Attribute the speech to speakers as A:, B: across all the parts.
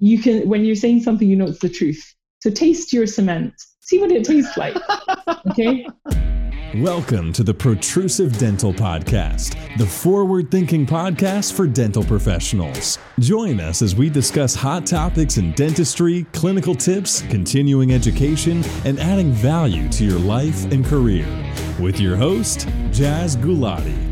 A: you can when you're saying something, you know it's the truth. So taste your cement. See what it tastes like. Okay.
B: Welcome to the Protrusive Dental Podcast, the forward thinking podcast for dental professionals. Join us as we discuss hot topics in dentistry, clinical tips, continuing education, and adding value to your life and career. With your host, Jazz Gulati.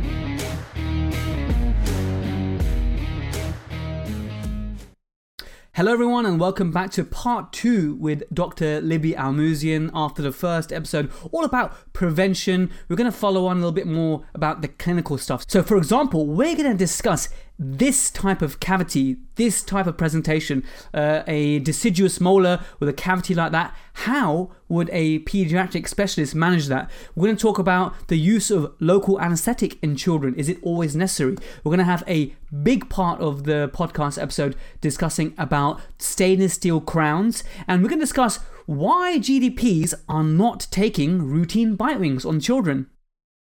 C: Hello, everyone, and welcome back to part two with Dr. Libby Almusian. After the first episode, all about prevention, we're going to follow on a little bit more about the clinical stuff. So, for example, we're going to discuss this type of cavity, this type of presentation, uh, a deciduous molar with a cavity like that, how would a pediatric specialist manage that? We're going to talk about the use of local anesthetic in children. Is it always necessary? We're going to have a big part of the podcast episode discussing about stainless steel crowns, and we're going to discuss why GDPs are not taking routine bite wings on children.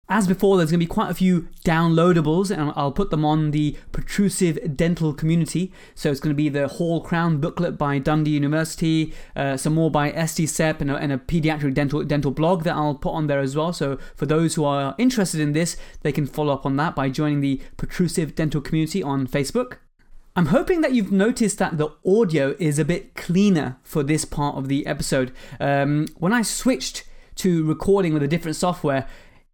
C: As before, there's going to be quite a few downloadables, and I'll put them on the Protrusive Dental community. So it's going to be the Hall Crown booklet by Dundee University, uh, some more by SDCEP, and a, and a pediatric dental dental blog that I'll put on there as well. So for those who are interested in this, they can follow up on that by joining the Protrusive Dental community on Facebook. I'm hoping that you've noticed that the audio is a bit cleaner for this part of the episode. Um, when I switched to recording with a different software,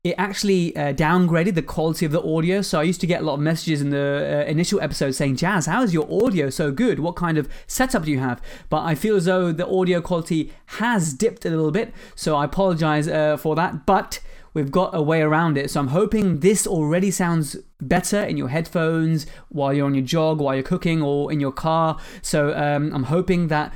C: it actually uh, downgraded the quality of the audio. So I used to get a lot of messages in the uh, initial episode saying, Jazz, how is your audio so good? What kind of setup do you have? But I feel as though the audio quality has dipped a little bit. So I apologize uh, for that. But we've got a way around it. So I'm hoping this already sounds better in your headphones while you're on your jog, while you're cooking, or in your car. So um, I'm hoping that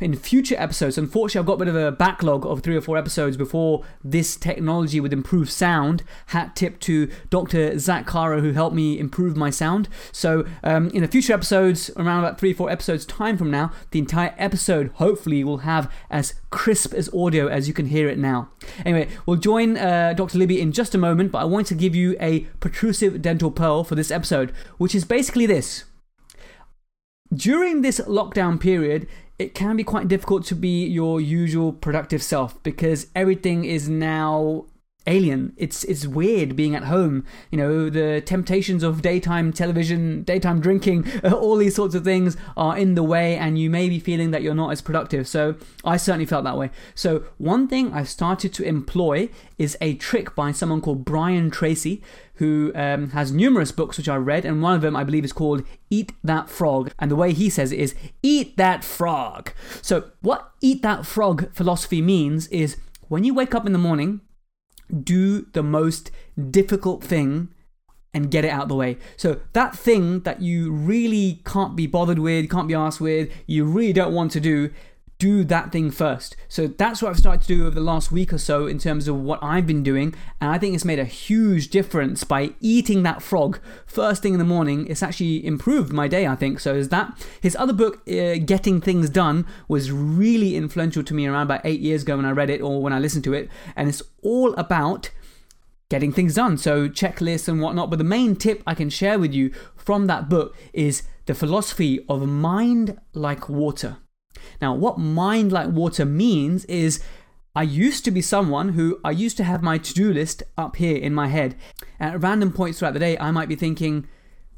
C: in future episodes. Unfortunately, I've got a bit of a backlog of three or four episodes before this technology with improved sound. Hat tip to Dr. Zach Caro, who helped me improve my sound. So, um, in the future episodes, around about three or four episodes' time from now, the entire episode hopefully will have as crisp as audio as you can hear it now. Anyway, we'll join uh, Dr. Libby in just a moment, but I want to give you a protrusive dental pearl for this episode, which is basically this. During this lockdown period, it can be quite difficult to be your usual productive self because everything is now alien. It's it's weird being at home. You know, the temptations of daytime television, daytime drinking, all these sorts of things are in the way, and you may be feeling that you're not as productive. So I certainly felt that way. So one thing I've started to employ is a trick by someone called Brian Tracy, who um, has numerous books which I read, and one of them I believe is called Eat That Frog. And the way he says it is, Eat That Frog. So, what Eat That Frog philosophy means is when you wake up in the morning, do the most difficult thing and get it out of the way. So that thing that you really can't be bothered with, can't be asked with, you really don't want to do, do that thing first. So that's what I've started to do over the last week or so in terms of what I've been doing. And I think it's made a huge difference by eating that frog first thing in the morning. It's actually improved my day, I think. So is that. His other book, uh, Getting Things Done, was really influential to me around about eight years ago when I read it or when I listened to it. And it's all about getting things done. So checklists and whatnot. But the main tip I can share with you from that book is the philosophy of mind like water. Now, what mind like water means is I used to be someone who I used to have my to do list up here in my head. At random points throughout the day, I might be thinking,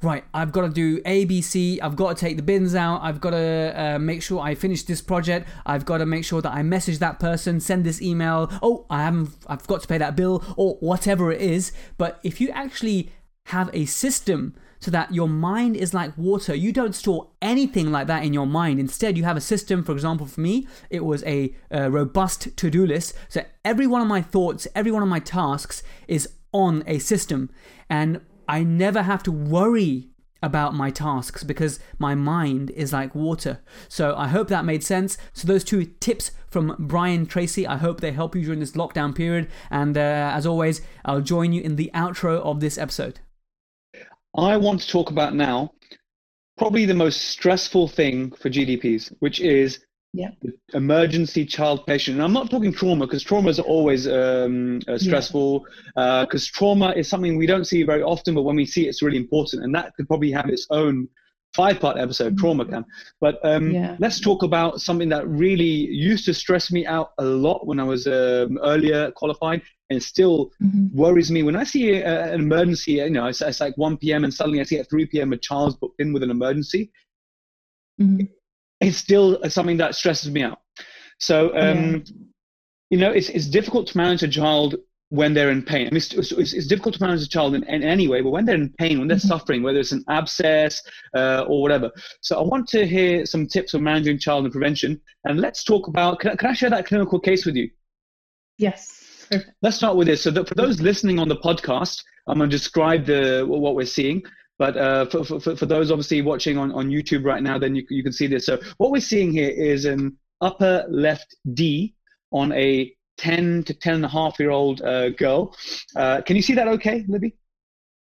C: right, I've got to do A, B, C, I've got to take the bins out, I've got to uh, make sure I finish this project, I've got to make sure that I message that person, send this email, oh, I haven't, I've got to pay that bill, or whatever it is. But if you actually have a system so that your mind is like water. You don't store anything like that in your mind. Instead, you have a system. For example, for me, it was a, a robust to do list. So every one of my thoughts, every one of my tasks is on a system. And I never have to worry about my tasks because my mind is like water. So I hope that made sense. So those two tips from Brian Tracy, I hope they help you during this lockdown period. And uh, as always, I'll join you in the outro of this episode.
D: I want to talk about now probably the most stressful thing for GDPs, which is
A: yeah.
D: emergency child patient. And I'm not talking trauma because trauma is always um, uh, stressful because yeah. uh, trauma is something we don't see very often, but when we see it, it's really important. And that could probably have its own five part episode, trauma can. But um,
A: Yeah.
D: let's talk about something that really used to stress me out a lot when I was um, earlier qualified and still
A: Mhm.
D: worries me when I see a, an emergency. You know, it's, it's like 1 p.m. and suddenly I see at 3 p.m. a child's booked in with an emergency.
A: Mhm.
D: It's still something that stresses me out. So, um, you know, it's, it's difficult to manage a child when they're in pain. I mean, it's, it's, it's difficult to manage a child in, in any way, but when they're in pain, when they're
A: Mhm.
D: suffering, whether it's an abscess uh, or whatever. So, I want to hear some tips on managing child and prevention. And let's talk about. Can I, can I share that clinical case with you?
A: Yes.
D: Let's start with this. So, that for those listening on the podcast, I'm going to describe the what we're seeing. But uh, for, for, for those obviously watching on, on YouTube right now, then you, you can see this. So, what we're seeing here is an upper left D on a 10 to 10 and a half year old uh, girl. Uh, can you see that okay, Libby?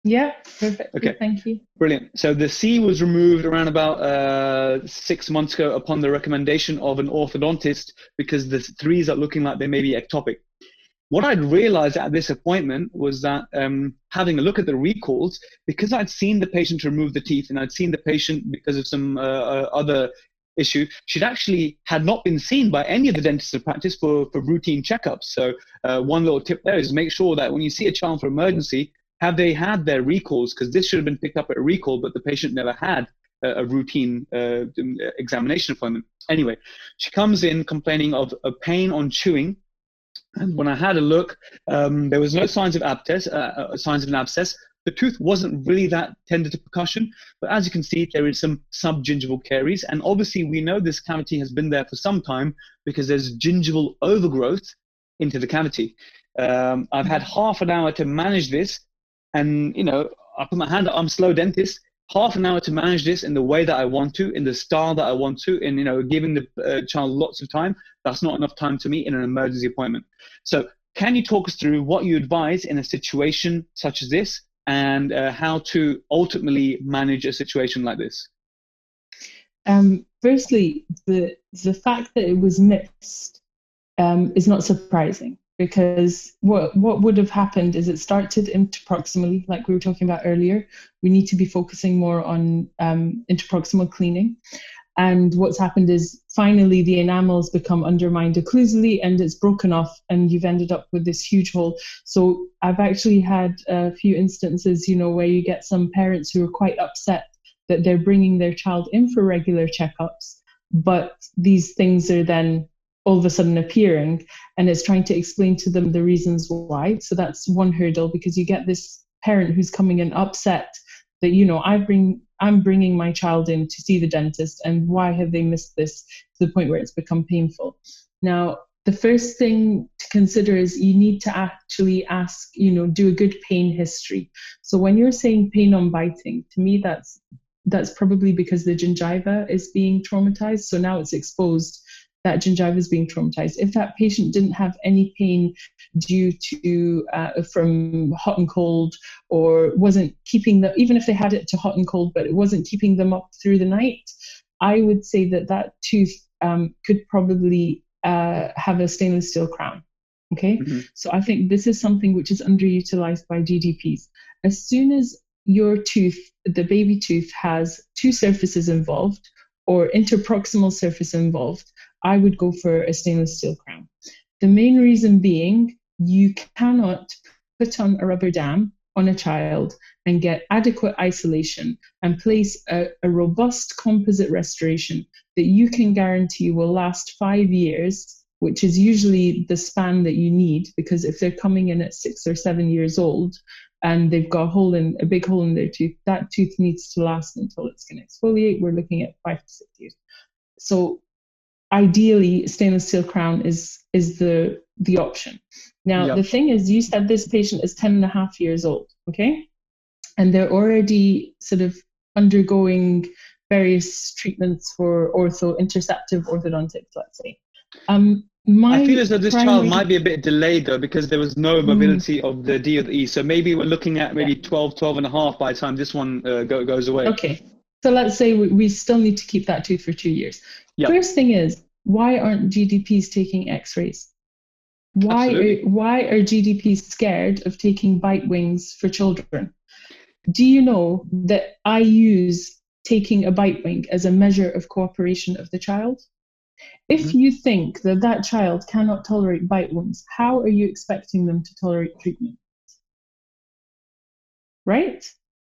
A: Yeah. Perfect.
D: Okay.
A: Thank you.
D: Brilliant. So the C was removed around about uh, six months ago upon the recommendation of an orthodontist because the threes are looking like they may be ectopic. What I'd realized at this appointment was that um, having a look at the recalls, because I'd seen the patient remove the teeth and I'd seen the patient because of some uh, uh, other issue, she'd actually had not been seen by any of the dentists in practice for, for routine checkups. So uh, one little tip there is make sure that when you see a child for emergency, have they had their recalls? Because this should have been picked up at a recall, but the patient never had a, a routine uh, examination appointment. Anyway, she comes in complaining of a pain on chewing. And when I had a look, um, there was no signs of abscess, uh, uh, signs of an abscess. The tooth wasn't really that tender to percussion, but as you can see, there is some subgingival caries. And obviously, we know this cavity has been there for some time because there's gingival overgrowth into the cavity. Um, I've had half an hour to manage this, and you know, I put my hand up. I'm slow dentist. Half an hour to manage this in the way that I want to, in the style that I want to, and you know, giving the uh, child lots of time. That's not enough time to me in an emergency appointment. So, can you talk us through what you advise in a situation such as this, and uh, how to ultimately manage a situation like this?
A: Um, firstly, the the fact that it was missed um, is not surprising because what what would have happened is it started interproximally, like we were talking about earlier. We need to be focusing more on um, interproximal cleaning. And what's happened is finally the enamel's become undermined occlusally and it's broken off, and you've ended up with this huge hole. So I've actually had a few instances, you know, where you get some parents who are quite upset that they're bringing their child in for regular checkups, but these things are then all of a sudden appearing, and it's trying to explain to them the reasons why. So that's one hurdle because you get this parent who's coming in upset that you know I bring I'm bringing my child in to see the dentist, and why have they missed this to the point where it's become painful? Now, the first thing to consider is you need to actually ask, you know, do a good pain history. So when you're saying pain on biting, to me that's that's probably because the gingiva is being traumatized. So now it's exposed that gingiva is being traumatized. If that patient didn't have any pain due to uh, from hot and cold, or wasn't keeping them, even if they had it to hot and cold, but it wasn't keeping them up through the night, I would say that that tooth um, could probably uh, have a stainless steel crown. Okay,
D: Mhm.
A: so I think this is something which is underutilized by GDPs. As soon as your tooth, the baby tooth, has two surfaces involved or interproximal surface involved, I would go for a stainless steel crown. The main reason being you cannot put on a rubber dam on a child and get adequate isolation and place a, a robust composite restoration that you can guarantee will last five years, which is usually the span that you need because if they're coming in at six or seven years old and they've got a hole in a big hole in their tooth, that tooth needs to last until it's going to exfoliate. We're looking at five to six years. So ideally stainless steel crown is is the the option now
D: Yep.
A: the thing is you said this patient is 10 and a half years old okay and they're already sort of undergoing various treatments for ortho interceptive orthodontics let's say um my
D: I feel as though this child might be a bit delayed though because there was no mobility of the D or the E. So maybe we're looking at maybe 12, 12 and a half by the time this one uh, go, goes away.
A: Okay. So let's say we, we still need to keep that tooth for two years.
D: Yep.
A: First thing is, why aren't GDPs taking x-rays? Why are, why are GDPs scared of taking bite wings for children? Do you know that I use taking a bite wing as a measure of cooperation of the child. If mm-hmm. you think that that child cannot tolerate bite wings, how are you expecting them to tolerate treatment? Right?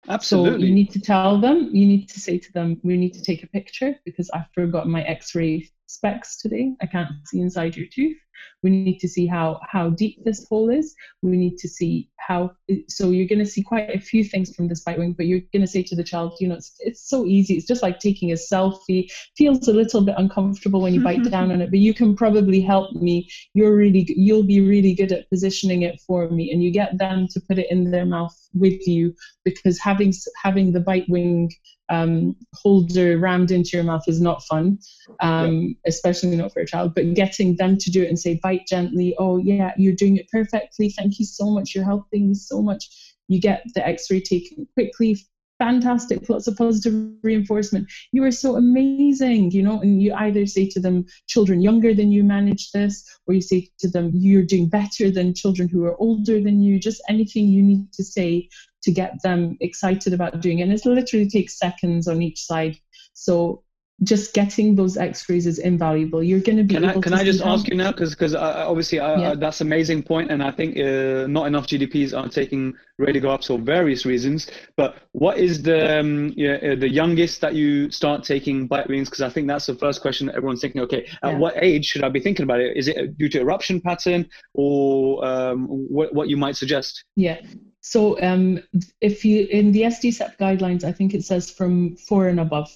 D: Absolutely.
A: So you need to tell them, you need to say to them, we need to take a picture because I forgot my x ray specs today. I can't see inside your tooth. We need to see how how deep this hole is. We need to see how. So you're going to see quite a few things from this bite wing, but you're going to say to the child, you know, it's, it's so easy. It's just like taking a selfie. Feels a little bit uncomfortable when you bite mm-hmm. down on it, but you can probably help me. You're really you'll be really good at positioning it for me, and you get them to put it in their mouth with you because having having the bite wing um, holder rammed into your mouth is not fun, um, yeah. especially not for a child. But getting them to do it and say, bite gently, oh, yeah, you're doing it perfectly. Thank you so much. You're helping me so much. You get the x ray taken quickly. Fantastic, lots of positive reinforcement. You are so amazing, you know. And you either say to them, children younger than you manage this, or you say to them, you're doing better than children who are older than you. Just anything you need to say to get them excited about doing it. And it literally takes seconds on each side. So just getting those x-rays is invaluable. You're going to be
D: can
A: able
D: i, can I just ask you now? Because because obviously uh, yeah. that's amazing point and i think uh, not enough gdps are taking radiographs for various reasons but what is the um, yeah, uh, the youngest that you start taking bite wings because i think that's the first question that everyone's thinking okay at yeah. what age should i be thinking about it? Is it due to eruption pattern or um, what, what you might suggest?
A: Yeah. So um, if you in the SDCEP guidelines, I think it says from four and above.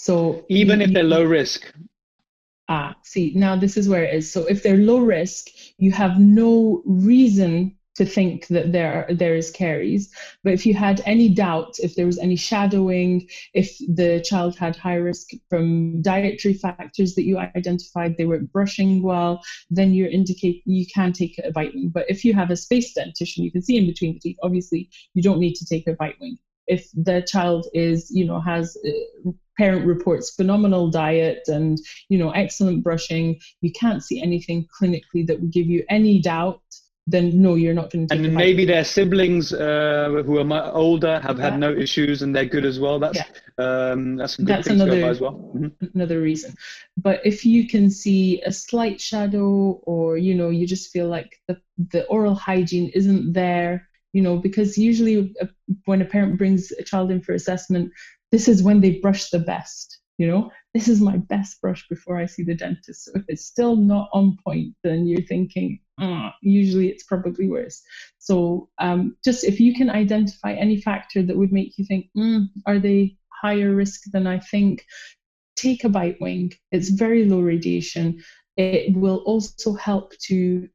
A: So
D: even you, if they're low risk.
A: Ah, see, now this is where it is. So if they're low risk, you have no reason to think that there there is caries. But if you had any doubt, if there was any shadowing, if the child had high risk from dietary factors that you identified, they weren't brushing well, then you indicate you can take a bite wing. But if you have a space dentition, you can see in between the teeth. Obviously, you don't need to take a bite wing. If the child is, you know, has uh, parent reports phenomenal diet and you know excellent brushing you can't see anything clinically that would give you any doubt then no, you're not going to.
D: and maybe their siblings uh, who are older have had no issues and they're good as well. That's yeah. um, that's a good that's thing another, as well.
A: Mm-hmm. Another reason, but if you can see a slight shadow, or you know, you just feel like the the oral hygiene isn't there, you know, because usually uh, when a parent brings a child in for assessment, this is when they brush the best you know? This is my best brush before i see the dentist. So if it's still not on point then you're thinking uh, usually it's probably worse. So um, just if you can identify any factor that would make you think mm, are they higher risk than i think take a bite wing. It's very low radiation. It will also help to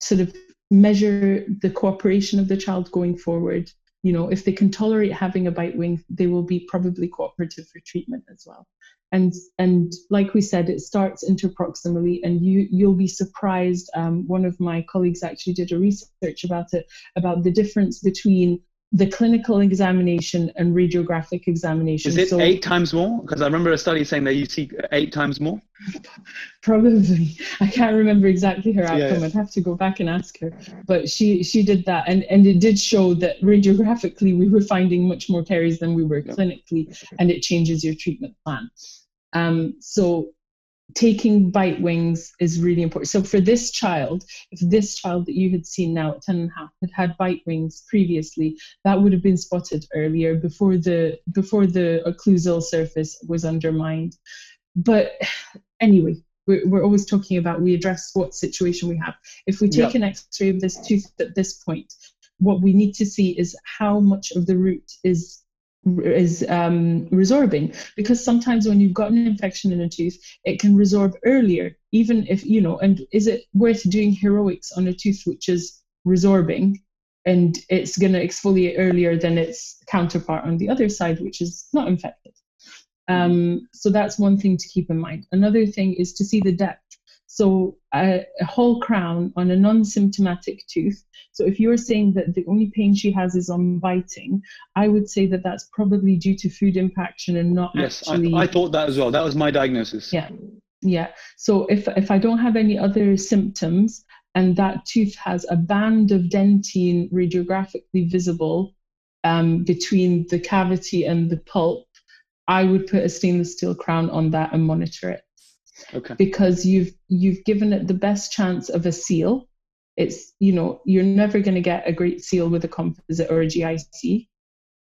A: sort of measure the cooperation of the child going forward you know, if they can tolerate having a bite wing, they will be probably cooperative for treatment as well. And and like we said, it starts interproximally, and you you'll be surprised. Um, one of my colleagues actually did a research about it about the difference between the clinical examination and radiographic examination.
D: Is it so, eight times more? Because I remember a study saying that you see eight times more.
A: Probably. I can't remember exactly her outcome. Yeah. I'd have to go back and ask her. But she she did that, and and it did show that radiographically we were finding much more caries than we were clinically, and it changes your treatment plan. Um, so taking bite wings is really important. So for this child, if this child that you had seen now at 10 and a half had had bite wings previously, that would have been spotted earlier before the before the occlusal surface was undermined. But anyway, we're, we're always talking about we address what situation we have. If we take yep. an x-ray of this tooth at this point, what we need to see is how much of the root is is um, resorbing. Because sometimes when you've got an infection in a tooth it can resorb earlier even if you know and is it worth doing heroics on a tooth which is resorbing and it's going to exfoliate earlier than its counterpart on the other side which is not infected? Um, so that's one thing to keep in mind. Another thing is to see the depth so a, a, Hall crown on a non-symptomatic tooth. So if you're saying that the only pain she has is on biting, I would say that that's probably due to food impaction and not
D: yes,
A: actually.
D: I, I thought that as well. That was my diagnosis.
A: Yeah, yeah. So if if I don't have any other symptoms and that tooth has a band of dentine radiographically visible um, between the cavity and the pulp, I would put a stainless steel crown on that and monitor it.
D: Okay.
A: Because you've you've given it the best chance of a seal. It's you know you're never going to get a great seal with a composite or a GIC.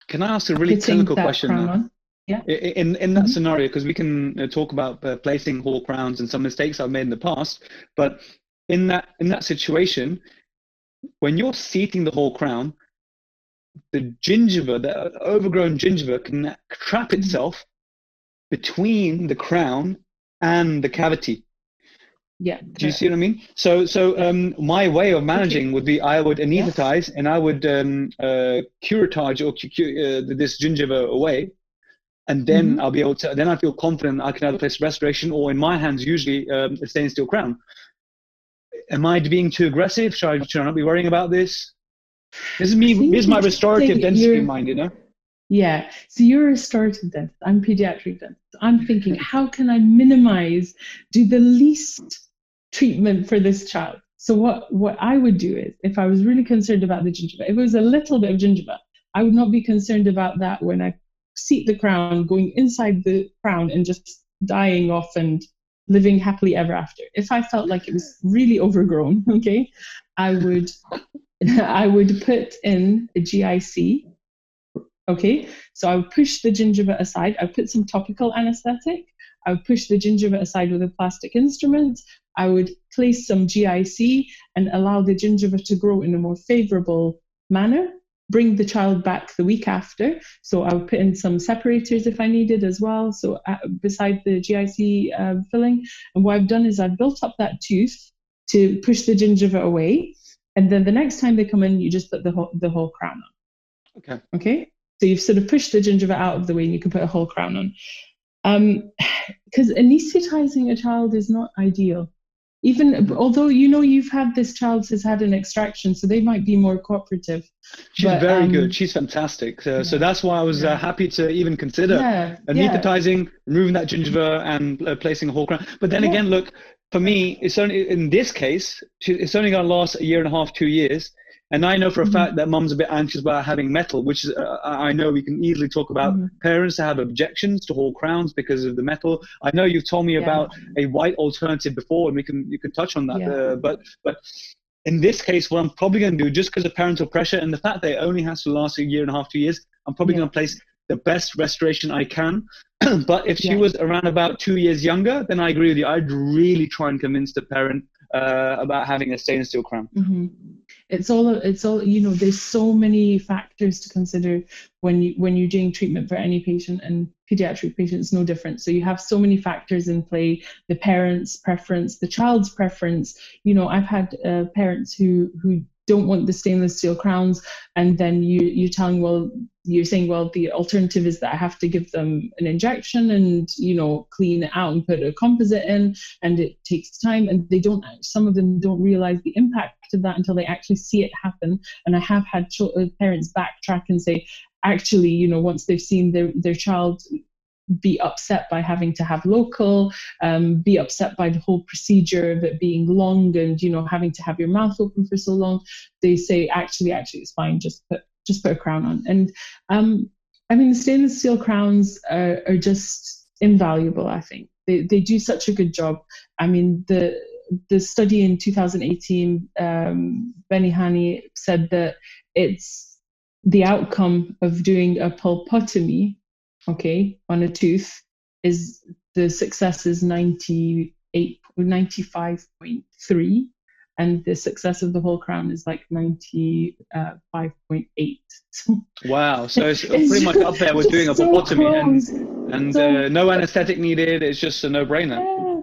D: Can I ask a really
A: Putting
D: clinical question?
A: crown
D: now?
A: on. Yeah.
D: In in that
A: Mhm.
D: scenario, because we can uh, talk about uh, placing hall crowns and some mistakes I've made in the past, but in that in that situation, when you're seating the Hall crown, the gingiva, the overgrown gingiva, can trap
A: Mm-hmm.
D: itself between the crown and the cavity.
A: Yeah.
D: Do you see what I mean? So, so um, my way of managing would be I would anesthetize and I would um, uh, curettage or uh, this gingiva away, and then
A: Mhm.
D: I'll be able to. Then I feel confident I can either place restoration or in my hands usually um, a stainless steel crown. Am I being too aggressive? Should I, should I not be worrying about this? This is me. This is my restorative dentistry mind, you know.
A: Yeah. So you're a restorative dentist. I'm pediatric dentist. I'm thinking, how can I minimize, do the least treatment for this child? So what what I would do is, if I was really concerned about the gingiva, if it was a little bit of gingiva, I would not be concerned about that when I seat the crown, going inside the crown and just dying off and living happily ever after. If I felt like it was really overgrown, okay, I would I would put in a GIC Okay, so I would push the gingiva aside. I would put some topical anesthetic. I would push the gingiva aside with a plastic instrument. I would place some GIC and allow the gingiva to grow in a more favorable manner. Bring the child back the week after. So I would put in some separators if I needed as well. So uh, beside the GIC uh, filling, and what I've done is I've built up that tooth to push the gingiva away. And then the next time they come in, you just put the whole, the Hall crown on.
D: Okay.
A: Okay, so you've sort of pushed the gingiva out of the way and you can put a Hall crown on. Um, Because anesthetizing a child is not ideal. Even although you know you've had this child has had an extraction, so they might be more cooperative.
D: She's
A: But,
D: very
A: um,
D: good. She's fantastic. Uh, So that's why I was uh, happy to even consider
A: yeah, yeah,
D: anesthetizing, removing that gingiva, and uh, placing a Hall crown. But then
A: Yeah.
D: again, look, for me, it's only in this case, it's only going to last a year and a half, two years. And I know for a
A: Mhm.
D: fact that mum's a bit anxious about having metal, which is, uh, I know we can easily talk about
A: Mhm.
D: parents that have objections to Hall crowns because of the metal. I know you've told me
A: Yeah.
D: about a white alternative before, and we can you can touch on that.
A: Yeah.
D: Uh, but but in this case, what I'm probably going to do, just because of parental pressure and the fact that it only has to last a year and a half, two years, I'm probably
A: Yeah.
D: going to place the best restoration I can. but if she was around about two years younger, then I agree with you. I'd really try and convince the parent uh, about having a stainless steel crown.
A: hmm It's all it's all you know. There's so many factors to consider when you when you're doing treatment for any patient, and pediatric patients no different. So you have so many factors in play: the parents' preference, the child's preference. You know, I've had uh, parents who who don't want the stainless steel crowns, and then you you're telling well you're saying well the alternative is that I have to give them an injection and you know clean it out and put a composite in and it takes time. And they don't some of them don't realize the impact of that until they actually see it happen. And i have had uh, parents backtrack and say actually you know once they've seen their, their child be upset by having to have local um, be upset by the whole procedure of it being long and you know having to have your mouth open for so long they say actually actually it's fine. Just put just put a crown on. And um, i mean the stainless steel crowns are, are just invaluable i think. They, they do such a good job. I mean the the study in 2018 um, BaniHani said that it's the outcome of doing a pulpotomy okay on a tooth is the success is 98 95.3 and the success of the Hall crown is like 95.8
D: Wow. So it's,
A: it's
D: pretty much up there with
A: just
D: doing a
A: so
D: pulpotomy and, and
A: So-
D: uh, no anesthetic needed. It's just a no-brainer.
A: Yeah.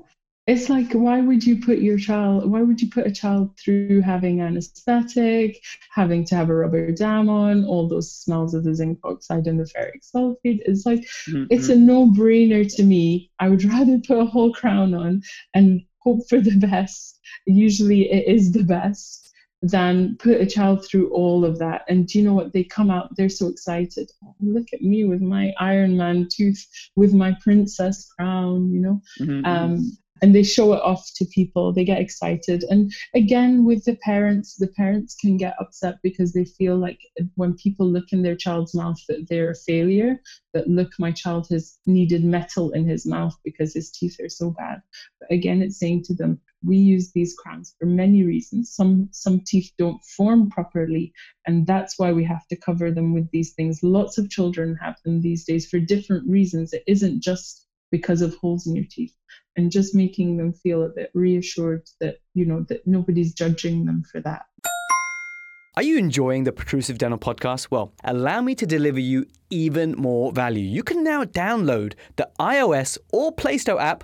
A: It's like why would you put your child why would you put a child through having anesthetic, having to have a rubber dam on, all those smells of the zinc oxide and the ferric sulfate? It's like
D: Mhm.
A: it's a no-brainer to me. I would rather put a whole crown on and hope for the best. Usually it is the best than put a child through all of that. And do you know what? They come out, they're so excited. Oh, look at me with my Iron Man tooth, with my princess crown, you know?
D: Mhm, mhm.
A: Um, and they show it off to people. They get excited. And again with the parents the parents can get upset because they feel like when people look in their child's mouth that they're a failure that look my child has needed metal in his mouth because his teeth are so bad. But again it's saying to them we use these crowns for many reasons. Some some teeth don't form properly and that's why we have to cover them with these things. Lots of children have them these days for different reasons. It isn't just because of holes in your teeth and just making them feel a bit reassured that you know that nobody's judging them for that
E: are you enjoying the Protrusive Dental podcast? Well, allow me to deliver you even more value. You can now download the iOS or Play Store app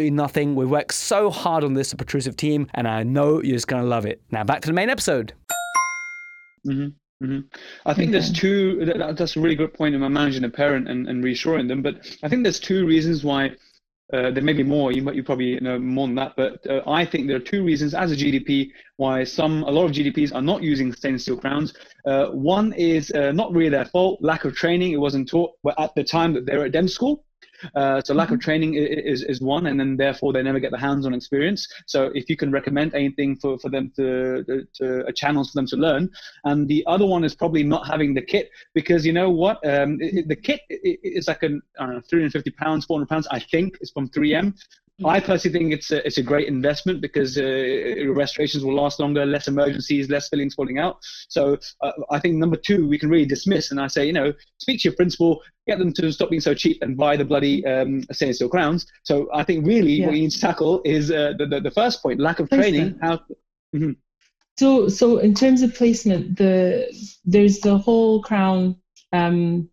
E: absolutely nothing. We worked so hard on this, the Protrusive team, and I know you're just going to love it. Now, back to the main episode.
D: Mm-hmm. Mm-hmm. I think there's two. That's a really good point in managing a parent and, and reassuring them. But I think there's two reasons why. Uh, there may be more. You, you probably know more than that. But uh, I think there are two reasons, as a GDP, why some a lot of GDPs are not using stainless steel crowns. Uh, one is uh, not really their fault, lack of training. It wasn't taught at the time that they were at dental school. Uh, so lack of mm-hmm. training is, is one, and then therefore they never get the hands-on experience. So if you can recommend anything for, for them to, to, to uh, channels for them to learn, and the other one is probably not having the kit because you know what, um, it, the kit is like an I don't know, 350 pounds, 400 pounds. I think it's from 3M. I personally think it's a, it's a great investment because uh, restorations will last longer, less emergencies, less fillings falling out. So uh, I think number two, we can really dismiss. And I say, you know, speak to your principal, get them to stop being so cheap and buy the bloody um, stainless steel crowns. So I think really yeah. what you need to tackle is uh, the, the, the, first point, lack of training. How, mm-hmm.
A: So so in terms of placement, the there's the Hall crown. Um,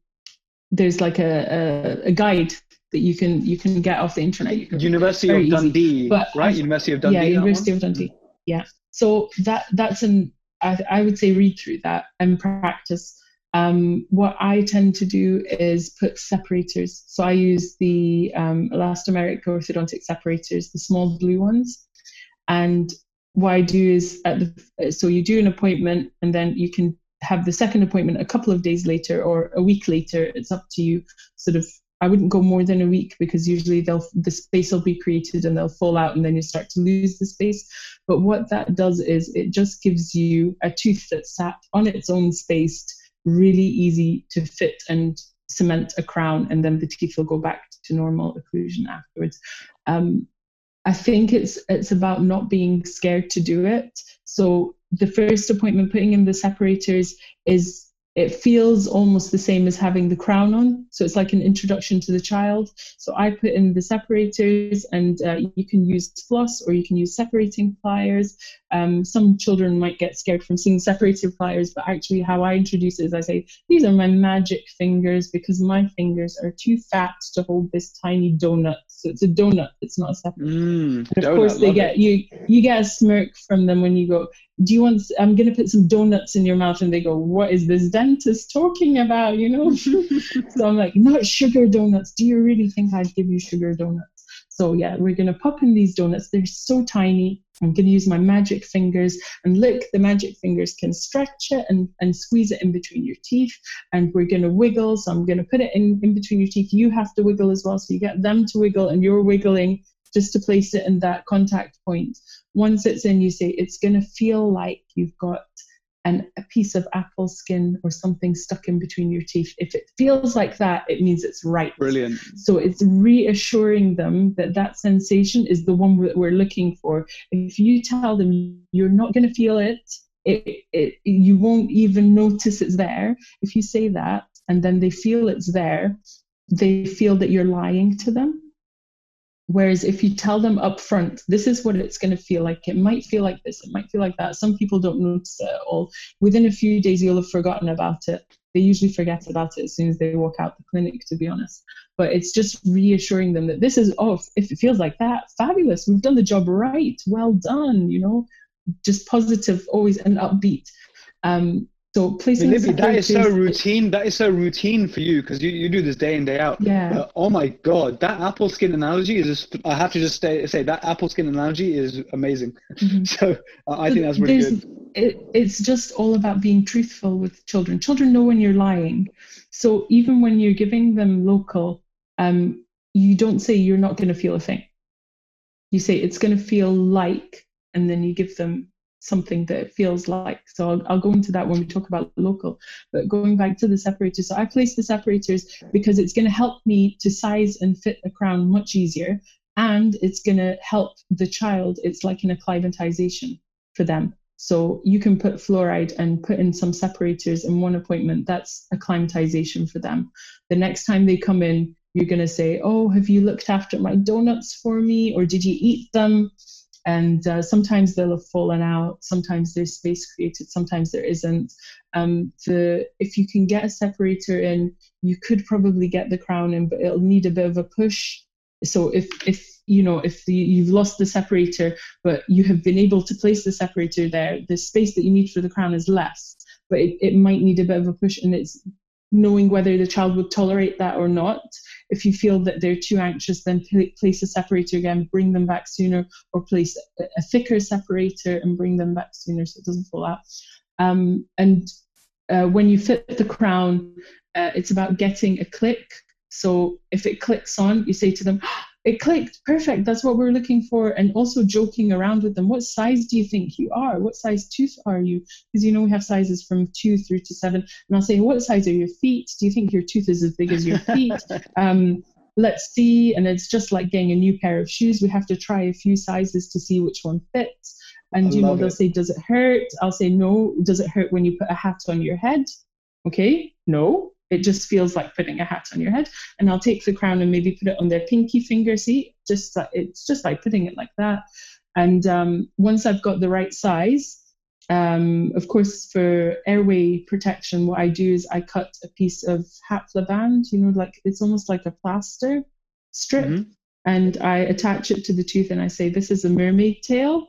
A: there's like a, a, a guide that you can you can get off the internet.
D: University of Dundee, but right? University of Dundee.
A: Yeah, University of Dundee. Yeah. So that that's an I, I would say read through that and practice. Um, what I tend to do is put separators. So I use the um, elastomeric orthodontic separators, the small blue ones. And what I do is at the so you do an appointment and then you can have the second appointment a couple of days later or a week later. It's up to you, sort of I wouldn't go more than a week because usually they'll the space will be created and they'll fall out and then you start to lose the space. But what that does is it just gives you a tooth that's sat on its own space, really easy to fit and cement a crown, and then the teeth will go back to normal occlusion afterwards. Um, I think it's it's about not being scared to do it. So the first appointment, putting in the separators, is it feels almost the same as having the crown on. So it's like an introduction to the child. So I put in the separators, and uh, you can use floss or you can use separating pliers. Um, some children might get scared from seeing separating pliers, but actually, how I introduce it is I say, These are my magic fingers because my fingers are too fat to hold this tiny donut. So it's a donut, it's not a. Mm, of donut, course, they get you you get a smirk from them when you go, do you want i'm going to put some donuts in your mouth and they go what is this dentist talking about? You know? So i'm like not sugar donuts. Do you really think i'd give you sugar donuts so yeah we're going to pop in these donuts. They're so tiny. I'm going to use my magic fingers and look the magic fingers can stretch it and, and squeeze it in between your teeth. And we're going to wiggle. So i'm going to put it in, in between your teeth. You have to wiggle as well. So you get them to wiggle and you're wiggling just to place it in that contact point. Once it's in, you say it's going to feel like you've got an, a piece of apple skin or something stuck in between your teeth. If it feels like that, it means it's right.
D: Brilliant.
A: So it's reassuring them that that sensation is the one that we're looking for. If you tell them you're not going to feel it, it, it, you won't even notice it's there. If you say that and then they feel it's there, they feel that you're lying to them Whereas if you tell them up front, this is what it's going to feel like. It might feel like this, it might feel like that. Some people don't notice it at all. Within a few days, you'll have forgotten about it. They usually forget about it as soon as they walk out the clinic, to be honest. But it's just reassuring them that this is, oh, if it feels like that, fabulous. We've done the job right. Well done. You know, just positive, always and upbeat. Um, so placing
D: Libby, that is so routine. That is so routine for you because you, you do this day in day out.
A: Yeah.
D: Uh, oh my god, that apple skin analogy is. Just, I have to just say, say that apple skin analogy is amazing. Mm-hmm. So uh, I think that's really good.
A: It, it's just all about being truthful with children. Children know when you're lying. So even when you're giving them local, um, you don't say you're not going to feel a thing. You say it's going to feel like, and then you give them something that it feels like. So I'll, I'll, go into that when we talk about local. But going back to the separators, so I place the separators because it's going to help me to size and fit a crown much easier, and it's going to help the child. It's like an acclimatization for them. So you can put fluoride and put in some separators in one appointment. That's acclimatization for them. The next time they come in, you're going to say, "Oh, have you looked after my donuts for me, or did you eat them?" And uh, sometimes they'll have fallen out sometimes there's space created sometimes there isn't. Um, the if you can get a separator in you could probably get the crown in but it'll need a bit of a push. So if if you know if the, you've lost the separator but you have been able to place the separator there the space that you need for the crown is less but it, it might need a bit of a push and it's knowing whether the child would tolerate that or not. If you feel that they're too anxious, then place a separator again, bring them back sooner, or place a, thicker separator and bring them back sooner so it doesn't fall out. Um, and uh, when you fit the crown, uh, it's about getting a click. So if it clicks on, you say to them, it clicked. Perfect. That's what we're looking for. And also joking around with them. What size do you think you are? What size tooth are you? Because you know we have sizes from two through to seven. And i'll say what size are your feet? Do you think your tooth is as big as your feet? Um, let's see. And it's just like getting a new pair of shoes. We have to try a few sizes to see which one fits. And I you know they'll it. say does it hurt? I'll say no. Does it hurt when you put a hat on your head? Okay. No it just feels like putting a hat on your head. And I'll take the crown and maybe put it on their pinky finger. See, just like, it's just like putting it like that. And um, once I've got the right size, um, of course, for airway protection, what I do is I cut a piece of band. you know, like it's almost like a plaster strip, mm-hmm. and I attach it to the tooth and I say, This is a mermaid tail.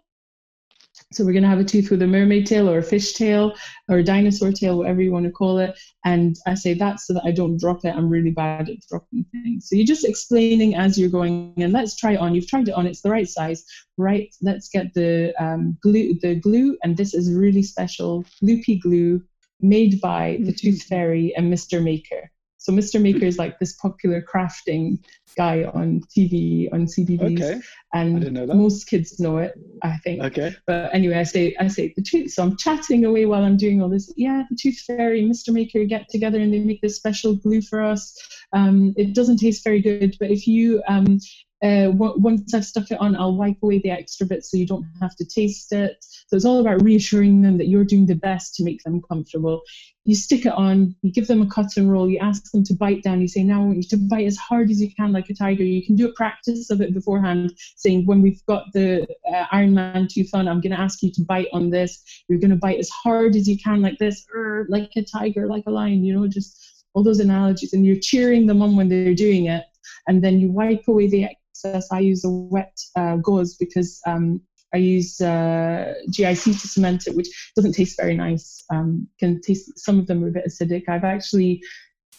A: So we're going to have a tooth with a mermaid tail or a fish tail or a dinosaur tail, whatever you want to call it. And I say that so that I don't drop it. I'm really bad at dropping things. So you're just explaining as you're going and let's try it on. You've tried it on. It's the right size. Right. Let's get the um, glue, the glue. And this is really special gloopy glue made by the mm-hmm. Tooth Fairy and Mr. Maker. So Mr. Maker is like this popular crafting guy on TV on CBeebies, okay. and most kids know it, I think.
D: Okay.
A: But anyway, I say I say the tooth. So I'm chatting away while I'm doing all this. Yeah, the Tooth Fairy, Mr. Maker get together and they make this special glue for us. Um, it doesn't taste very good, but if you um, uh, once I've stuck it on, I'll wipe away the extra bits so you don't have to taste it. So it's all about reassuring them that you're doing the best to make them comfortable. You stick it on, you give them a cotton roll, you ask them to bite down. You say, Now I want you to bite as hard as you can, like a tiger. You can do a practice of it beforehand, saying, When we've got the uh, Iron Man tooth on, I'm going to ask you to bite on this. You're going to bite as hard as you can, like this, or like a tiger, like a lion, you know, just all those analogies. And you're cheering them on when they're doing it. And then you wipe away the process, I use a wet uh, gauze because um, I use uh, GIC to cement it, which doesn't taste very nice. Um, can taste some of them are a bit acidic. I've actually,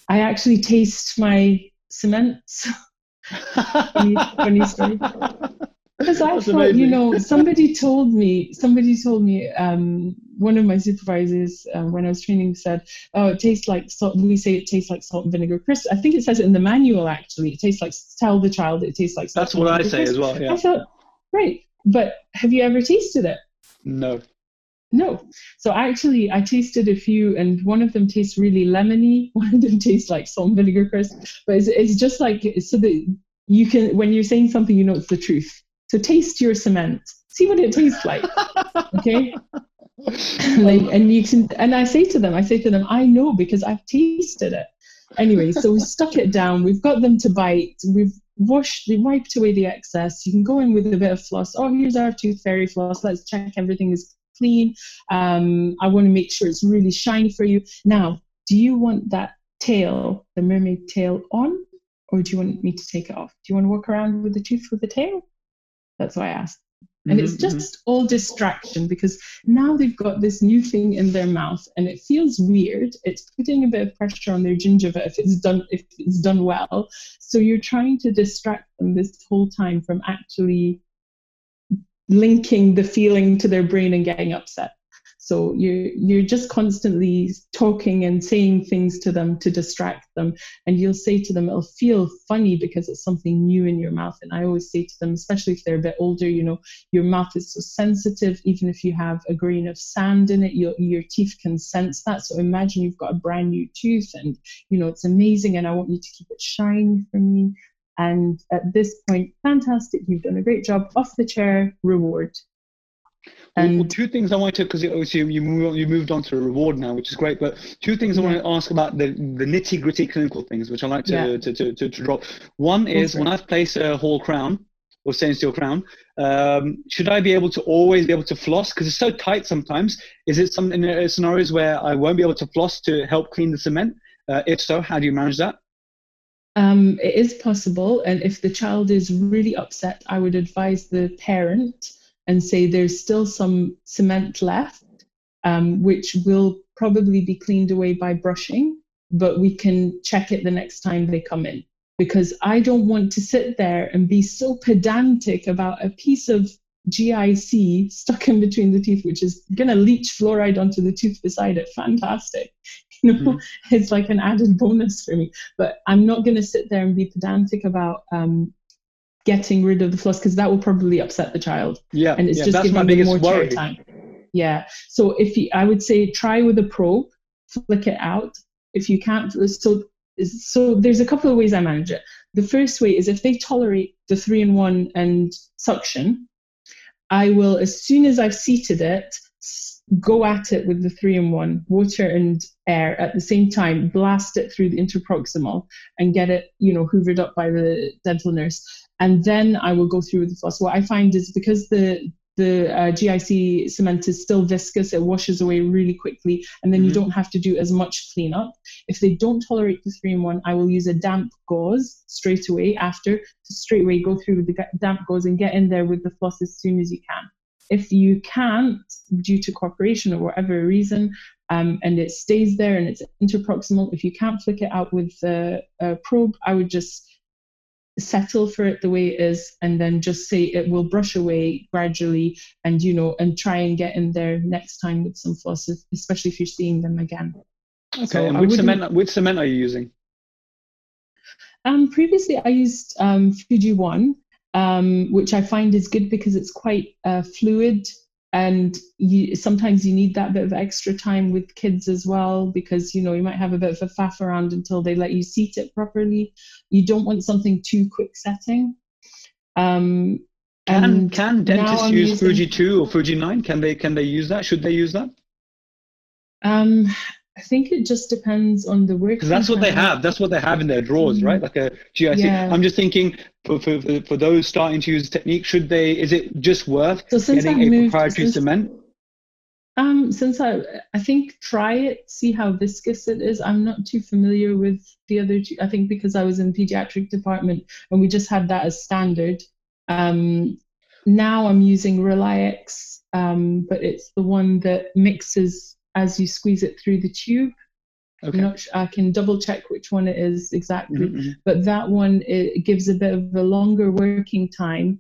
A: I actually taste my cements. funny, funny story. Because I That's thought, amazing. you know, somebody told me, somebody told me, um, one of my supervisors uh, when I was training said, "Oh, it tastes like salt." We say it tastes like salt and vinegar crisp. I think it says it in the manual. Actually, it tastes like. Tell the child it tastes like.
D: Salt That's what I say crisp. as well. Yeah. I
A: thought, right, but have you ever tasted it?
D: No.
A: No. So actually, I tasted a few, and one of them tastes really lemony. One of them tastes like salt and vinegar crisp. But it's, it's just like so that you can, when you're saying something, you know it's the truth. So taste your cement. See what it tastes like. Okay. like, and you can, and I say to them, I say to them, I know because I've tasted it. Anyway, so we stuck it down. We've got them to bite. We've washed, we wiped away the excess. You can go in with a bit of floss. Oh, here's our tooth fairy floss. Let's check everything is clean. Um, I want to make sure it's really shiny for you. Now, do you want that tail, the mermaid tail, on, or do you want me to take it off? Do you want to walk around with the tooth with the tail? That's why I asked. And mm-hmm, it's just mm-hmm. all distraction because now they've got this new thing in their mouth and it feels weird. It's putting a bit of pressure on their gingiva if it's done if it's done well. So you're trying to distract them this whole time from actually linking the feeling to their brain and getting upset. So you're you're just constantly talking and saying things to them to distract them, and you'll say to them, it'll feel funny because it's something new in your mouth. And I always say to them, especially if they're a bit older, you know, your mouth is so sensitive. Even if you have a grain of sand in it, your your teeth can sense that. So imagine you've got a brand new tooth, and you know it's amazing, and I want you to keep it shiny for me. And at this point, fantastic, you've done a great job. Off the chair, reward.
D: And well, two things I wanted to, because obviously you, move, you moved on to a reward now, which is great. But two things I want to ask about the, the nitty gritty clinical things, which I like to, yeah. to, to, to, to, drop. One is when I've placed a Hall crown or stainless steel crown, um, should I be able to always be able to floss? Because it's so tight sometimes. Is it some in uh, scenarios where I won't be able to floss to help clean the cement? Uh, if so, how do you manage that?
A: Um, it is possible, and if the child is really upset, I would advise the parent and say there's still some cement left, um, which will probably be cleaned away by brushing, but we can check it the next time they come in. Because I don't want to sit there and be so pedantic about a piece of GIC stuck in between the teeth, which is going to leach fluoride onto the tooth beside it. Fantastic. You know, mm-hmm. it's like an added bonus for me. But I'm not going to sit there and be pedantic about um, getting rid of the floss because that will probably upset the child.
D: Yeah,
A: and it's
D: yeah,
A: just giving them more worry. time. Yeah. So if you, I would say try with a probe, flick it out. If you can't, so so there's a couple of ways I manage it. The first way is if they tolerate the three in one and suction, I will as soon as I've seated it, go at it with the three in one, water and air at the same time, blast it through the interproximal and get it, you know, hoovered up by the dental nurse and then I will go through with the floss. What I find is because the the uh, GIC cement is still viscous, it washes away really quickly, and then mm-hmm. you don't have to do as much cleanup. If they don't tolerate the three in one, I will use a damp gauze straight away after to straight away go through with the damp gauze and get in there with the floss as soon as you can. If you can't, due to cooperation or whatever reason, um, and it stays there and it's interproximal, if you can't flick it out with the uh, probe, I would just settle for it the way it is and then just say it will brush away gradually and you know and try and get in there next time with some floss especially if you're seeing them again.
D: Okay so and which cement which cement are you using?
A: Um previously i used um fuji one um which i find is good because it's quite uh, fluid and you sometimes you need that bit of extra time with kids as well because you know you might have a bit of a faff around until they let you seat it properly. You don't want something too quick setting. Um
D: can can dentists use using, fuji 2 or fuji 9 can they can they use that? Should they use that?
A: Um I think it just depends on the work.
D: Because that's what they have. That's what they have in their drawers, mm-hmm. right? Like a GIC. Yeah. I'm just thinking for, for, for those starting to use the technique, should they? Is it just worth so getting I a moved, proprietary since, cement?
A: Um, since I, I think try it, see how viscous it is. I'm not too familiar with the other two. I think because I was in pediatric department and we just had that as standard. Um, now I'm using RelyX, um, but it's the one that mixes as you squeeze it through the tube. Okay. I'm not sure, I can double check which one it is exactly, mm-hmm, mm-hmm. but that one it gives a bit of a longer working time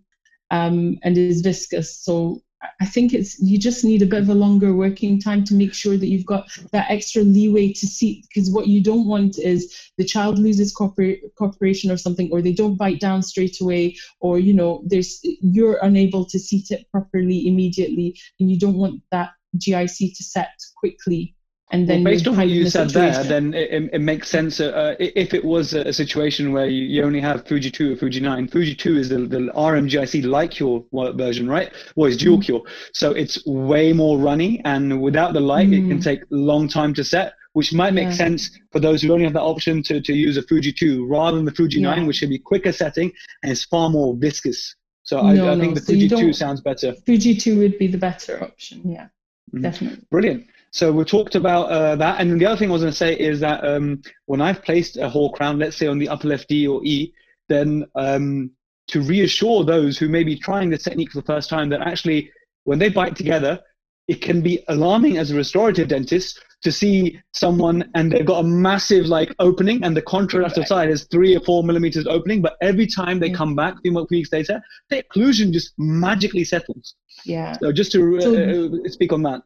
A: um, and is viscous. So I think it's you just need a bit of a longer working time to make sure that you've got that extra leeway to see because what you don't want is the child loses cooperation or something or they don't bite down straight away or you know there's you're unable to seat it properly immediately and you don't want that GIC to set quickly. And then
D: well, based on what you said there, then it, it makes sense. Uh, uh if it was a situation where you, you only have Fuji 2 or Fuji 9, Fuji 2 is the, the RMGIC like your version, right? Or is dual mm. cure. So it's way more runny, and without the light, mm. it can mm. take a long time to set.
C: which might make
A: Yeah.
C: sense for those who only have the option to, to use a Fuji 2 rather than the Fuji 9, which should be quicker setting and is far more viscous. So I,
A: No,
C: I think
A: no,
C: the
A: so
C: Fuji 2 sounds better.
A: Fuji 2 would be the better option. Yeah,
C: Mhm.
A: definitely.
C: Brilliant. So we talked about uh, that, and then the other thing I was going to say is that um, when I've placed a Hall crown, let's say on the upper left D or E, then um, to reassure those who may be trying this technique for the first time that actually when they bite together, it can be alarming as a restorative dentist to see someone and they've got a massive like opening and the contralateral side is three or four millimeters opening, but every time they
A: Yeah.
C: come back a few weeks later, the occlusion just magically settles.
A: Yeah.
C: So just to uh,
A: So-
C: uh, speak on that.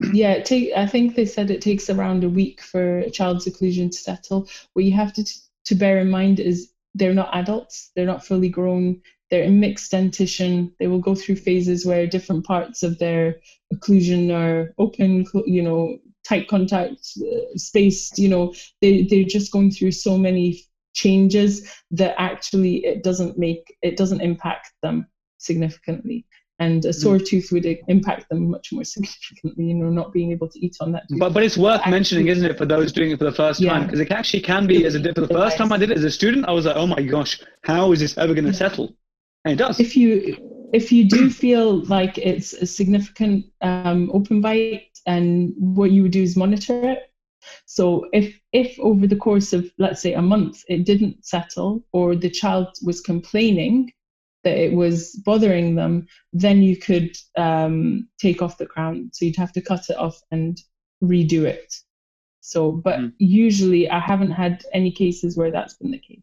A: Yeah, it take, I think they said it takes around a week for a child's occlusion to settle. What you have to to bear in mind is they're not adults, they're not fully grown, they're in mixed dentition. They will go through phases where different parts of their occlusion are open, you know, tight contact, uh, spaced, you know, they, they're just going through so many changes that actually it doesn't make, it doesn't impact them significantly and a sore tooth would impact them much more significantly you know not being able to eat on that tooth.
C: But but it's worth
A: Actually-
C: mentioning, isn't it, for those doing it for the first time? Because it actually can be as a for the first time I did it as a student, I was like, oh my gosh, how is this ever going to settle? And it does.
A: if you if you do feel like it's a significant um, open bite and what you would do is monitor it so if if over the course of let's say a month it didn't settle or the child was complaining that it was bothering them then you could um, take off the crown so you'd have to cut it off and redo it so but
C: Mhm.
A: usually i haven't had any cases where that's been the case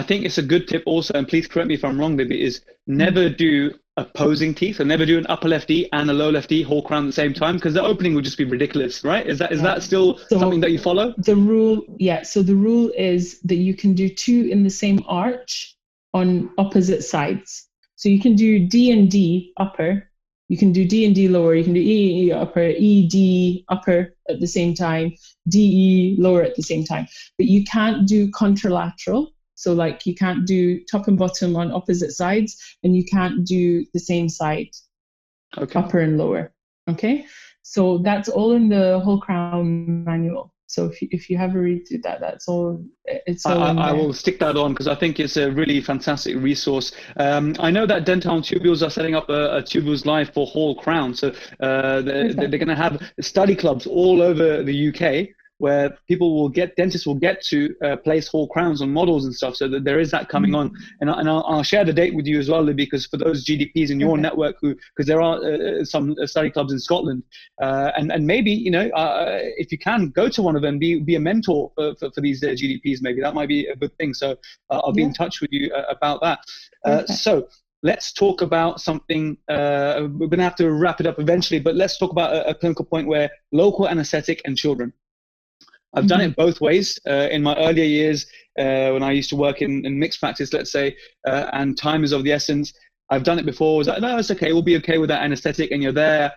C: I think it's a good tip also, and please correct me if I'm wrong, Libby, is never do opposing teeth, so never do an upper left D and a low left D Hall crown at the same time, because the opening would just be ridiculous, right? Is that is
A: Yeah.
C: that still
A: So-
C: something that you follow?
A: the rule yeah so the rule is that you can do two in the same arch on opposite sides so you can do d and d upper you can do d and d lower you can do e e upper e d upper at the same time d e lower at the same time but you can't do contralateral so like you can't do top and bottom on opposite sides and you can't do the same side
C: Okay.
A: upper and lower. Okay, so that's all in the Hall crown manual. So if you, if you have a read through that, that's all. It's
C: I,
A: all
C: I I will stick that on because I think it's a really fantastic resource. Um, I know that Dental Tubules are setting up a, a Tubules Live for Hall Crown. So uh, they're, they're going to have study clubs all over the UK where people will get, dentists will get to uh, place Hall Crowns on models and stuff. So that there is that coming on. And, I, and I'll, I'll share the date with you as well, because for those GDPs in your
A: Okay.
C: network who, because there are uh, some uh, study clubs in Scotland, uh, and, and maybe, you know, uh, if you can go to one of them, be, be a mentor for, for, for these uh, GDPs, maybe that might be a good thing. So uh, I'll be in touch with you uh, about that. Uh,
A: Okay.
C: so let's talk about something, uh, we're going to have to wrap it up eventually, but let's talk about a, a clinical point where local anesthetic and children. I've done it both ways. Uh, in my earlier years, uh, when I used to work in, in mixed practice, let's say, uh, and time is of the essence, I've done it before. I was like, no, it's okay. We'll be okay with that anesthetic. And you're there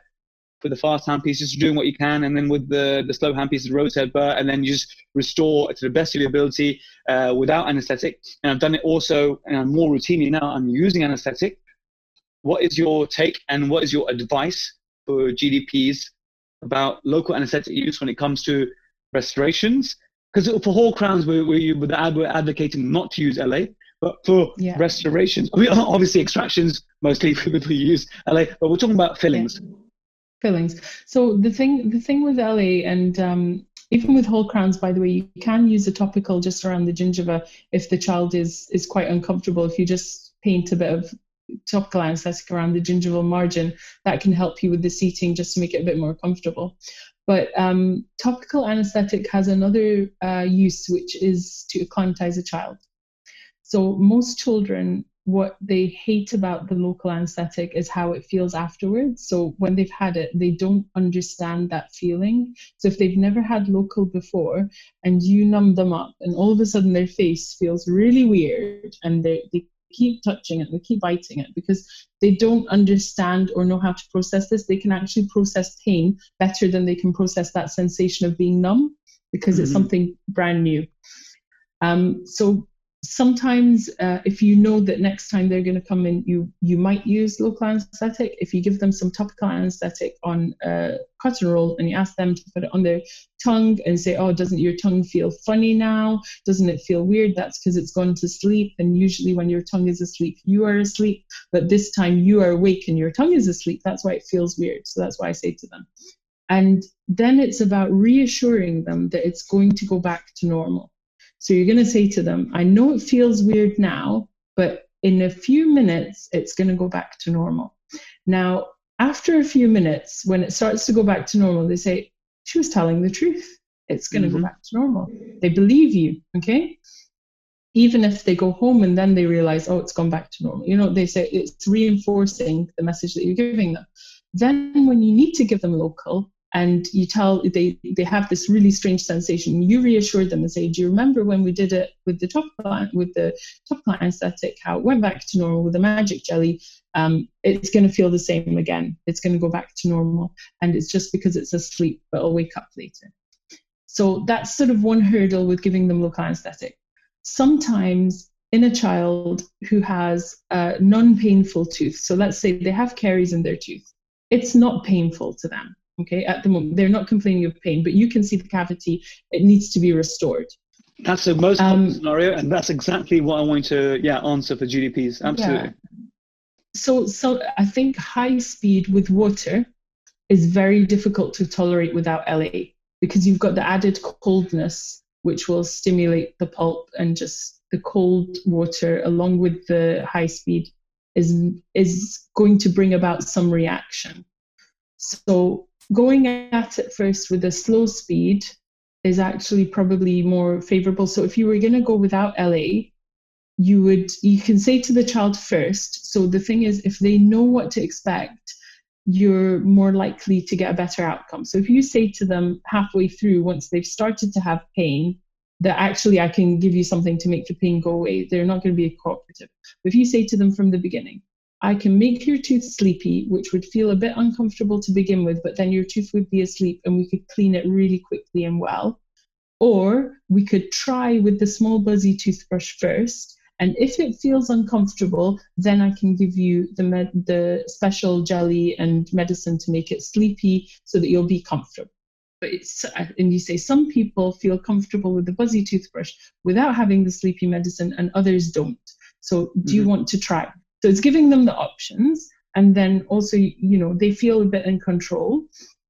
C: for the fast hand piece, just doing what you can. And then with the, the slow hand pieces, the rose head burr, and then you just restore to the best of your ability uh, without anesthetic. And I've done it also, and I'm more routinely now, I'm using anesthetic. What is your take and what is your advice for GDPs about local anesthetic use when it comes to restorations? Because for Hall crowns, we, we, we're advocating not to use LA, but for
A: Yeah.
C: restorations, we, obviously extractions, mostly we use LA, but we're talking about fillings.
A: fillings. So the thing the thing with LA and um, even with Hall crowns, by the way, you can use a topical just around the gingiva if the child is is quite uncomfortable. If you just paint a bit of topical anesthetic around the gingival margin, that can help you with the seating just to make it a bit more comfortable. But um, topical anesthetic has another uh, use, which is to acclimatize a child. So most children, what they hate about the local anesthetic is how it feels afterwards. So when they've had it, they don't understand that feeling. So if they've never had local before and you numb them up and all of a sudden their face feels really weird and they, they keep touching it, they keep biting it because they don't understand or know how to process this, they can actually process pain better than they can process that sensation of being numb because it's
C: Mhm.
A: something brand new. Um, so sometimes uh, if you know that next time they're going to come in you you might use local anesthetic. If you give them some topical anesthetic on a cotton roll and you ask them to put it on their tongue and say oh doesn't your tongue feel funny now? Doesn't it feel weird? That's because it's gone to sleep. And usually when your tongue is asleep you are asleep. But this time you are awake and your tongue is asleep. That's why it feels weird. So that's why i say to them. And then it's about reassuring them that it's going to go back to normal so you're going to say to them, I know it feels weird now, but in a few minutes, it's going to go back to normal. Now, after a few minutes, when it starts to go back to normal, they say, She was telling the truth. It's going to mm-hmm. go back to normal. They believe you, okay? Even if they go home and then they realize, oh, it's gone back to normal. You know, they say it's reinforcing the message that you're giving them. Then, when you need to give them local, and you tell they they have this really strange sensation. You reassure them and say do you remember when we did it with the top line with the topical anesthetic how it went back to normal with the magic jelly? Um, it's going to feel the same again. It's going to go back to normal. And it's just because it's asleep but it'll wake up later. So that's sort of one hurdle with giving them local anesthetic. Sometimes in a child who has a non-painful tooth so let's say they have caries in their tooth it's not painful to them Okay, at the moment they're not complaining of pain, but you can see the cavity; it needs to be restored.
D: That's the most common um, scenario, and that's exactly what I want to yeah answer for GDPs. Absolutely. Yeah.
A: So, so I think high speed with water is very difficult to tolerate without LA because you've got the added coldness, which will stimulate the pulp, and just the cold water along with the high speed is is going to bring about some reaction. So going at it first with a slow speed is actually probably more favorable. So if you were going to go without LA, you would you can say to the child first. So the thing is, if they know what to expect, you're more likely to get a better outcome. So if you say to them halfway through, once they've started to have pain, that actually I can give you something to make the pain go away, they're not going to be cooperative. But if you say to them from the beginning, I can make your tooth sleepy, which would feel a bit uncomfortable to begin with, but then your tooth would be asleep and we could clean it really quickly and well. Or we could try with the small buzzy toothbrush first. And if it feels uncomfortable, then I can give you the, med- the special jelly and medicine to make it sleepy so that you'll be comfortable. But it's, and you say some people feel comfortable with the buzzy toothbrush without having the sleepy medicine and others don't. So do mm-hmm. you want to try? So it's giving them the options, and then also, you know, they feel a bit in control.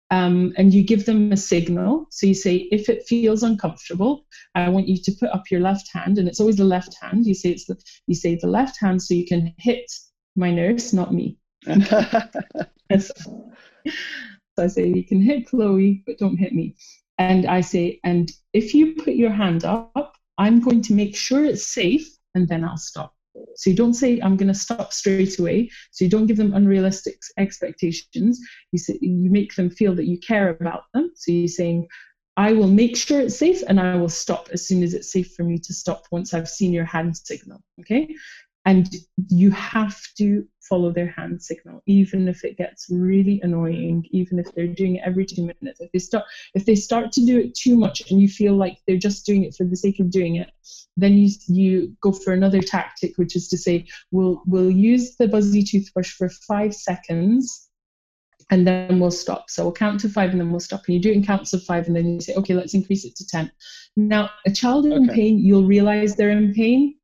A: Um, and you give them a signal. So you say, if it feels uncomfortable, I want you to put up your left hand, and it's always the left hand. You say it's the you say the left hand, so you can hit my nurse, not me. so I say you can hit Chloe, but don't hit me. And I say, and if you put your hand up, I'm going to make sure it's safe, and then I'll stop. So you don't say, I'm going to stop straight away. So you don't give them unrealistic expectations. You, say, you make them feel that you care about them. So you're saying, I will make sure it's safe and I will stop as soon as it's safe for me to stop once I've seen your hand signal. Okay and you have to follow their hand signal even if it gets really annoying even if they're doing it every two minutes if they start if they start to do it too much and you feel like they're just doing it for the sake of doing it then you you go for another tactic which is to say we'll we'll use the buzzy toothbrush for five seconds and then we'll stop. So we'll count to five and then we'll stop. And you do it in counts of five and then you say, okay, let's increase it to 10. Now, a child in okay. pain, you'll realize they're in pain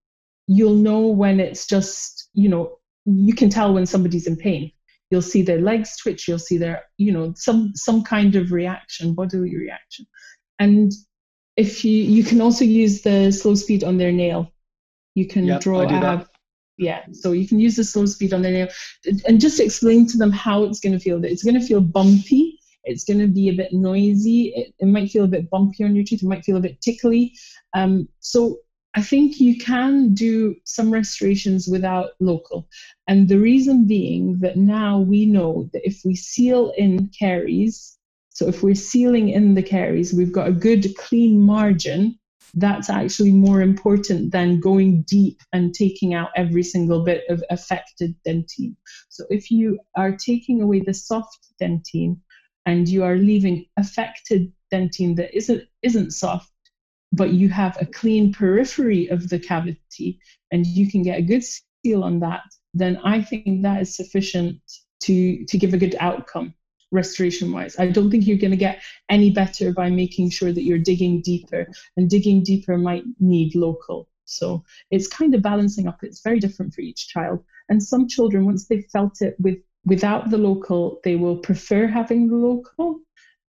A: you'll know when it's just, you know, you can tell when somebody's in pain. You'll see their legs twitch, you'll see their, you know, some some kind of reaction, bodily reaction. And if you you can also use the slow speed on their nail. You can yep, draw a yeah so you can use the slow speed on their nail and just explain to them how it's going to feel That it's going to feel bumpy it's going to be a bit noisy it, it, might feel a bit bumpy on your teeth it might feel a bit tickly um, so I think you can do some restorations without local. And the reason being that now we know that if we seal in caries, so if we're sealing in the caries, we've got a good clean margin. That's actually more important than going deep and taking out every single bit of affected dentine. So if you are taking away the soft dentine and you are leaving affected dentine that isn't isn't soft, but you have a clean periphery of the cavity and you can get a good seal on that, then I think that is sufficient to, to give a good outcome restoration wise. I don't think you're going to get any better by making sure that you're digging deeper, and digging deeper might need local. So it's kind of balancing up. It's very different for each child. And some children, once they've felt it with without the local, they will prefer having the local.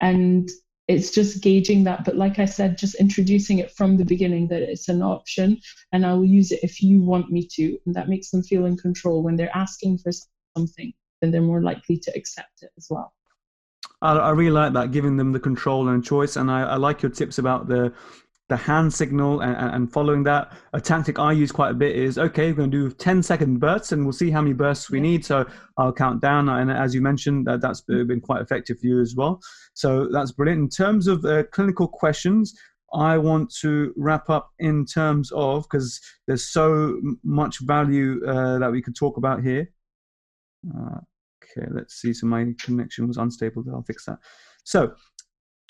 A: And it's just gauging that. But like I said, just introducing it from the beginning that it's an option and I will use it if you want me to. And that makes them feel in control when they're asking for something, then they're more likely to accept it as well.
D: I, really like that, giving them the control and choice. And I, I like your tips about the the hand signal and, and, following that. A tactic I use quite a bit is okay, we're going to do 10 second bursts and we'll see how many bursts we need. So I'll count down. And as you mentioned, that, that's been quite effective for you as well. So that's brilliant. In terms of uh, clinical questions, I want to wrap up in terms of because there's so much value uh, that we could talk about here. Uh, okay, let's see. So my connection was unstable. I'll fix that. So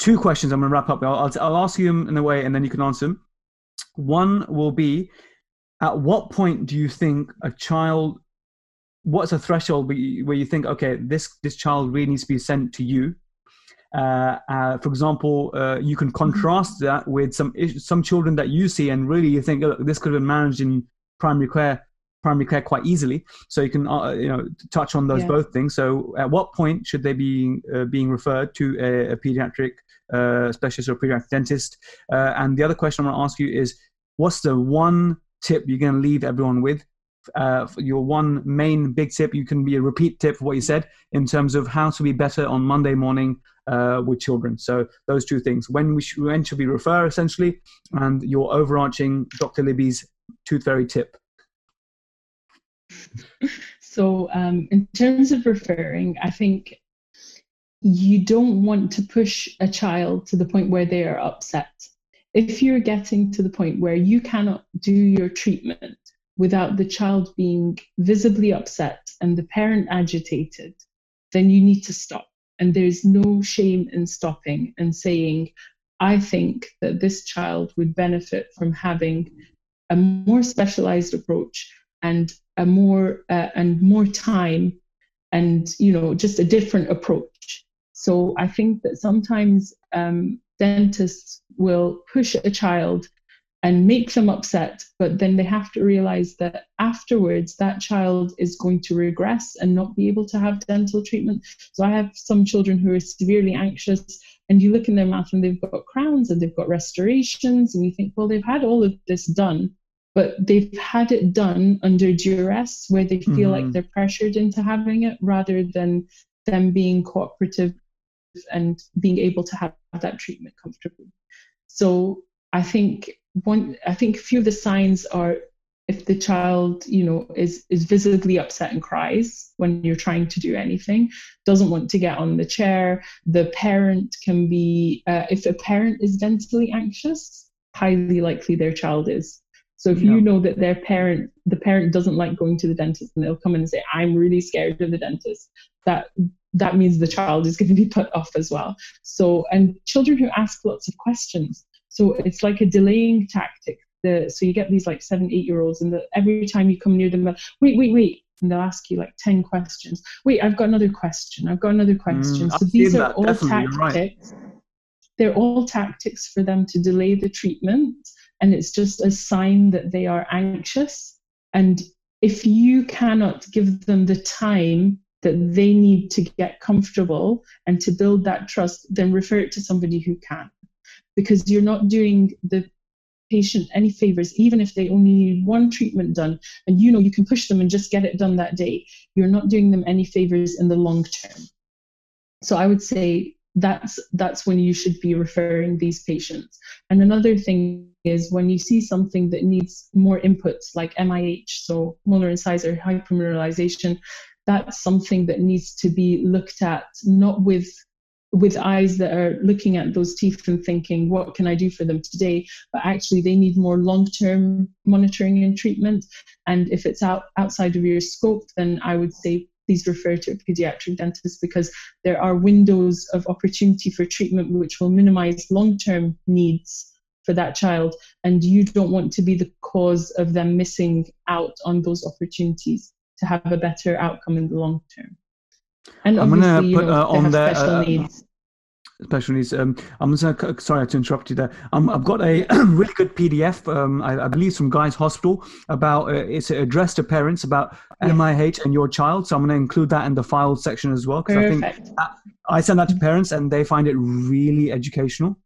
D: two questions I'm going to wrap up. I'll, I'll, I'll ask you them in a way and then you can answer them. One will be at what point do you think a child what's a threshold where you, where you think okay this this child really needs to be sent to you uh, uh, for example uh, you can contrast that with some some children that you see and really you think look, this could have been managed in primary care primary care quite easily. So you can uh, you know touch on those yeah. both things. So at what point should they be uh, being referred to a, a pediatric uh, specialist or pediatric dentist? Uh, and the other question I want to ask you is, what's the one tip you're going to leave everyone with? Uh, your one main big tip, you can be a repeat tip for what you said in terms of how to be better on Monday morning uh, with children. So those two things: when we when should we refer, essentially, and your overarching Dr. Libby's tooth fairy tip
A: so, um, in terms of referring, I think you don't want to push a child to the point where they are upset. If you're getting to the point where you cannot do your treatment without the child being visibly upset and the parent agitated, then you need to stop. And there's no shame in stopping and saying, I think that this child would benefit from having a more specialized approach and a more uh, and more time and you know just a different approach so i think that sometimes um, dentists will push a child and make them upset but then they have to realize that afterwards that child is going to regress and not be able to have dental treatment so i have some children who are severely anxious and you look in their mouth and they've got crowns and they've got restorations and you think well they've had all of this done but they've had it done under duress where they feel mm-hmm. like they're pressured into having it rather than them being cooperative and being able to have that treatment comfortably. So I think one I think a few of the signs are if the child you know is is visibly upset and cries when you're trying to do anything doesn't want to get on the chair the parent can be uh, if a parent is dentally anxious highly likely their child is so if yeah. you know that their parent, the parent doesn't like going to the dentist, and they'll come in and say, "I'm really scared of the dentist," that that means the child is going to be put off as well. So and children who ask lots of questions, so it's like a delaying tactic. The, so you get these like seven, eight year olds, and the, every time you come near them, wait, wait, wait, and they'll ask you like 10 questions. Wait, I've got another question. I've got another question. Mm, so these are all tactics. Right. They're all tactics for them to delay the treatment and it's just a sign that they are anxious. And if you cannot give them the time that they need to get comfortable and to build that trust, then refer it to somebody who can. Because you're not doing the patient any favors, even if they only need one treatment done, and you know you can push them and just get it done that day, you're not doing them any favors in the long term. So I would say that's that's when you should be referring these patients. And another thing is when you see something that needs more inputs like MIH, so molar incisor hypermineralization, that's something that needs to be looked at not with with eyes that are looking at those teeth and thinking, what can I do for them today? But actually, they need more long term monitoring and treatment. And if it's out, outside of your scope, then I would say please refer to a pediatric dentist because there are windows of opportunity for treatment which will minimize long term needs for that child and you don't want to be the cause of them missing out on those opportunities to have a better outcome in the long term and
D: I'm
A: obviously
D: gonna
A: you
D: put,
A: know,
D: uh, on there,
A: special
D: uh,
A: needs
D: special needs. Um, I'm sorry to interrupt you there. Um, I've got a really good PDF, um, I, I believe from Guy's Hospital about uh, it's addressed to parents about
A: Yeah.
D: MIH and your child. So I'm going to include that in the file section as well because I think
A: perfect
D: that, I send that to parents and they find it really educational.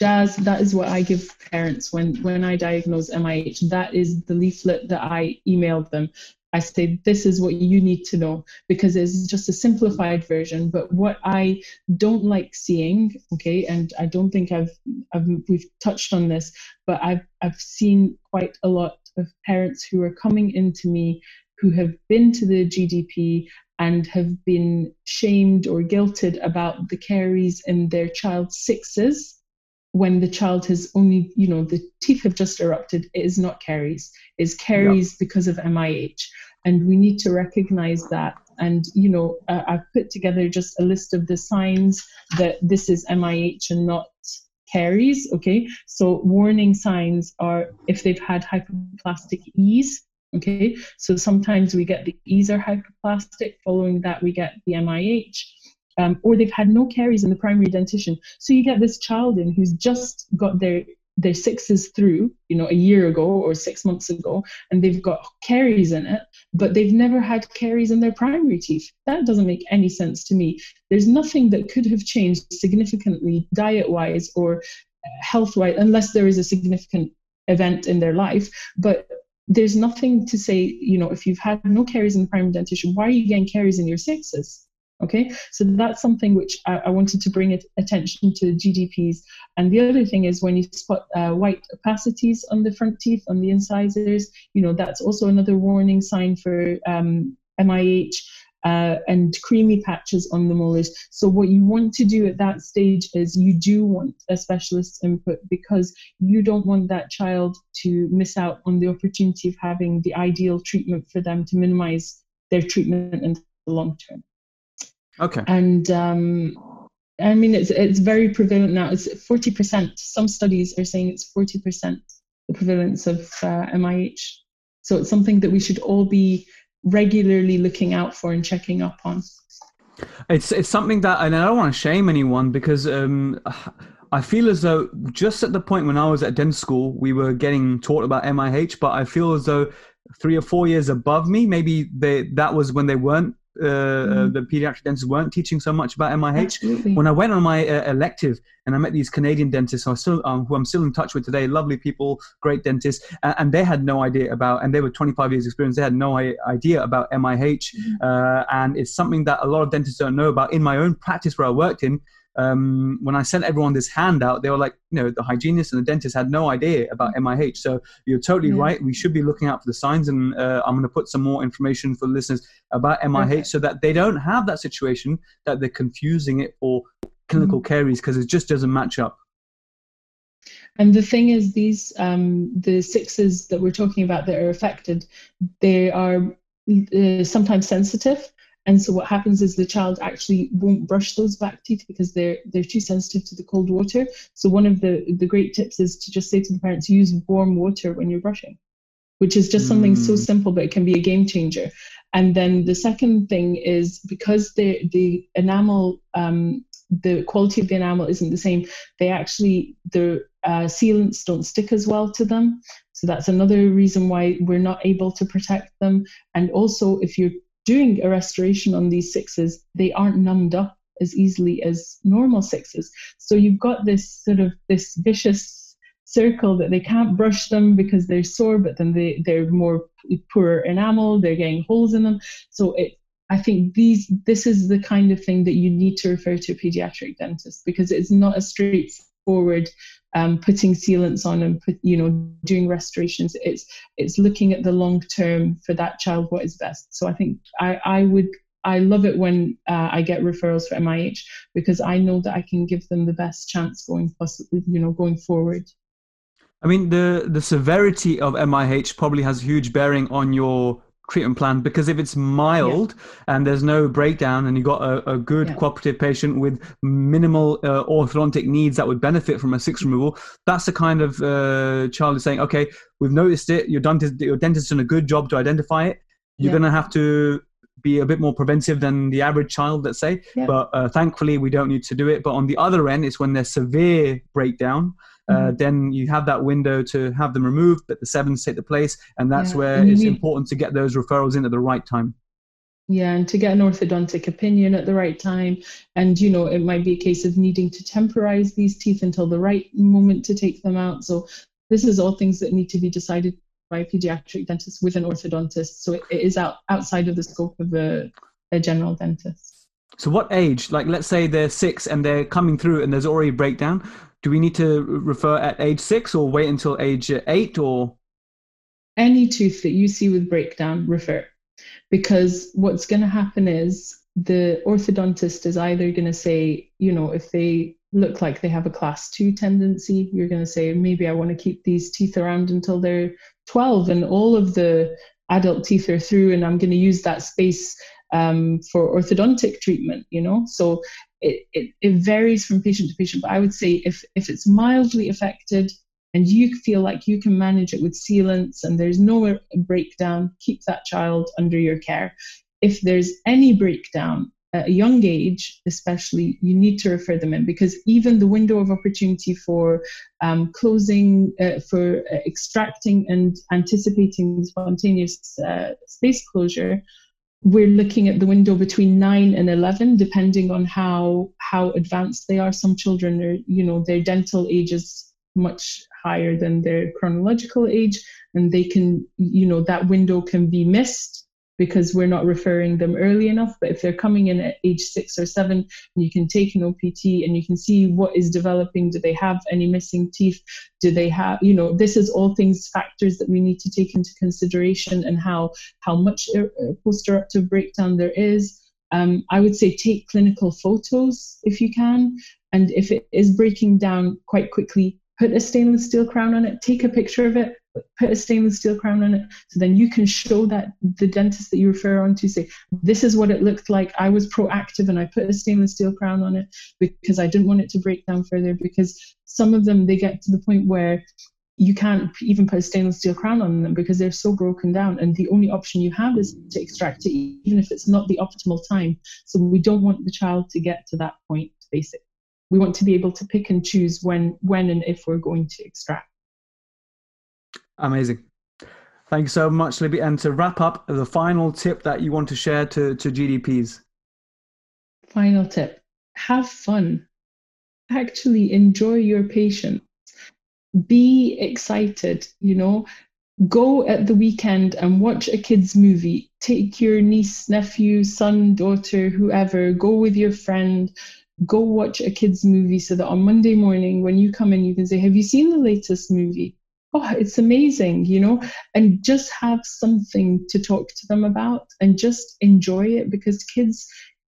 A: Jazz, that is what I give parents when when I diagnose MIH. That is the leaflet that I emailed them. I say this is what you need to know because it's just a simplified version. But what I don't like seeing, okay, and I don't think I've, I've we've touched on this, but I've I've seen quite a lot of parents who are coming into me who have been to the GDP and have been shamed or guilted about the caries in their child's sixes when the child has only, you know, the teeth have just erupted, it is not caries. It's caries because of MIH. And we need to recognize that. And, you know, uh, I've put together just a list of the signs that this is MIH and not caries. Okay. So, warning signs are if they've had hypoplastic Es. Okay. So, sometimes we get the Es or hypoplastic. Following that, we get the MIH um, or they've had no caries in the primary dentition. So you get this child in who's just got their their sixes through, you know, a year ago or six months ago, and they've got caries in it, but they've never had caries in their primary teeth. That doesn't make any sense to me. There's nothing that could have changed significantly diet wise or health wise, unless there is a significant event in their life. But there's nothing to say, you know, if you've had no caries in the primary dentition, why are you getting caries in your sixes? Okay, so that's something which I, I wanted to bring it, attention to GDPs. And the other thing is when you spot uh, white opacities on the front teeth, on the incisors, you know, that's also another warning sign for um, MIH. Uh, and creamy patches on the molars. So, what you want to do at that stage is you do want a specialist's input because you don't want that child to miss out on the opportunity of having the ideal treatment for them to minimize their treatment in the long term
D: Okay.
A: and um, I mean it's it's very prevalent now. It's forty percent. Some studies are saying it's forty percent the prevalence of uh, MIH. So it's something that we should all be regularly looking out for and checking up on.
D: It's it's something that, and I don't want to shame anyone because um, I feel as though just at the point when I was at dental school, we were getting taught about MIH, but I feel as though three or four years above me, maybe they that was when they weren't. Uh, uh, the pediatric dentists weren't teaching so much about MIH.
A: Absolutely.
D: When I went on my uh, elective and I met these Canadian dentists, who, still, um, who I'm still in touch with today, lovely people, great dentists, and, they had no idea about, and they were 25 years experience, they had no i- idea about MIH, uh, and it's something that a lot of dentists don't know about. In my own practice where I worked in, um, when I sent everyone this handout, they were like, you know, the hygienist and the dentist had no idea about MIH. So you're totally
A: Yeah.
D: right. We should be looking out for the signs, and uh, I'm going to put some more information for listeners about MIH
A: Perfect.
D: so that they don't have that situation that they're confusing it for clinical caries because it just doesn't match up.
A: And the thing is, these um, the sixes that we're talking about that are affected, they are uh, sometimes sensitive, and so what happens is the child actually won't brush those back teeth because they're they're too sensitive to the cold water. So one of the the great tips is to just say to the parents, use warm water when you're brushing, which is just something so
D: Mm.
A: simple, but it can be a game changer. And then the second thing is because the the enamel um, the quality of the enamel isn't the same they actually the uh, sealants don't stick as well to them so that's another reason why we're not able to protect them and also if you're doing a restoration on these sixes they aren't numbed up as easily as normal sixes. So you've got this sort of this vicious circle that they can't brush them because they're sore but then they, they're more poor enamel they're getting holes in them. So it I think these this is the kind of thing that you need to refer to a pediatric dentist because it's not a straightforward um, putting sealants on and put you know doing restorations. It's it's looking at the long term for that child what is best. So I think I I would I love it when uh, I get referrals for MIH because I know that I can give them the best chance going possibly you know going forward.
D: I mean, the the severity of MIH probably has a huge bearing on your treatment plan because if it's mild yeah. and there's no breakdown and you've got a, a good yeah. cooperative patient with minimal uh, orthodontic needs that would benefit from a six removal, that's the kind of uh, child is saying, okay, we've noticed it. Your dentist, your dentist done a good job to identify it. You're yeah. going to have to be a bit more preventive than the average child, let's say. But uh, thankfully, we don't need to do it. But on the other end, it's when there's severe breakdown uh, mm-hmm. then you have that window to have them removed, but the sevens take the place, and that's yeah. where and it's need, important to get those referrals in at the right time.
A: Yeah, and to get an orthodontic opinion at the right time, and you know it might be a case of needing to temporize these teeth until the right moment to take them out. So this is all things that need to be decided by a pediatric dentist with an orthodontist. So it, it is out outside of the scope of a, a general dentist.
D: So what age? Like let's say they're six and they're coming through and there's already breakdown do we need to refer at age six or wait until age eight or?
A: Any tooth that you see with breakdown, refer. Because what's going to happen is the orthodontist is either going to say, you know, if they look like they have a class two tendency, you're going to say, maybe I want to keep these teeth around until they're 12 and all of the adult teeth are through, and I'm going to use that space um, for orthodontic treatment, you know? So it, it, it varies from patient to patient, but I would say if, if it's mildly affected and you feel like you can manage it with sealants and there's no breakdown, keep that child under your care. If there's any breakdown at a young age, especially, you need to refer them in because even the window of opportunity for um, closing, uh, for uh, extracting and anticipating spontaneous uh, space closure we're looking at the window between 9 and 11 depending on how how advanced they are. Some children are you know their dental age is much higher than their chronological age and they can you know that window can be missed because we're not referring them early enough. But if they're coming in at age six or seven, you can take an OPT and you can see what is developing. Do they have any missing teeth? Do they have, you know, this is all things, factors that we need to take into consideration and how, how much post-eruptive breakdown there is. Um, I would say take clinical photos if you can. And if it is breaking down quite quickly, put a stainless steel crown on it, take a picture of it, put a stainless steel crown on it so then you can show that the dentist that you refer on to say this is what it looked like. I was proactive and i put a stainless steel crown on it because i didn't want it to break down further because some of them they get to the point where you can't even put a stainless steel crown on them because they're so broken down and the only option you have is to extract it even if it's not the optimal time. So we don't want the child to get to that point basically. We want to be able to pick and choose when when and if we're going to extract
D: Amazing. Thank you so much, Libby. And to wrap up, the final tip that you want to share to, to GDPs.
A: Final tip have fun. Actually, enjoy your patients. Be excited, you know. Go at the weekend and watch a kids' movie. Take your niece, nephew, son, daughter, whoever, go with your friend, go watch a kids' movie so that on Monday morning, when you come in, you can say, Have you seen the latest movie? Oh it's amazing you know and just have something to talk to them about and just enjoy it because kids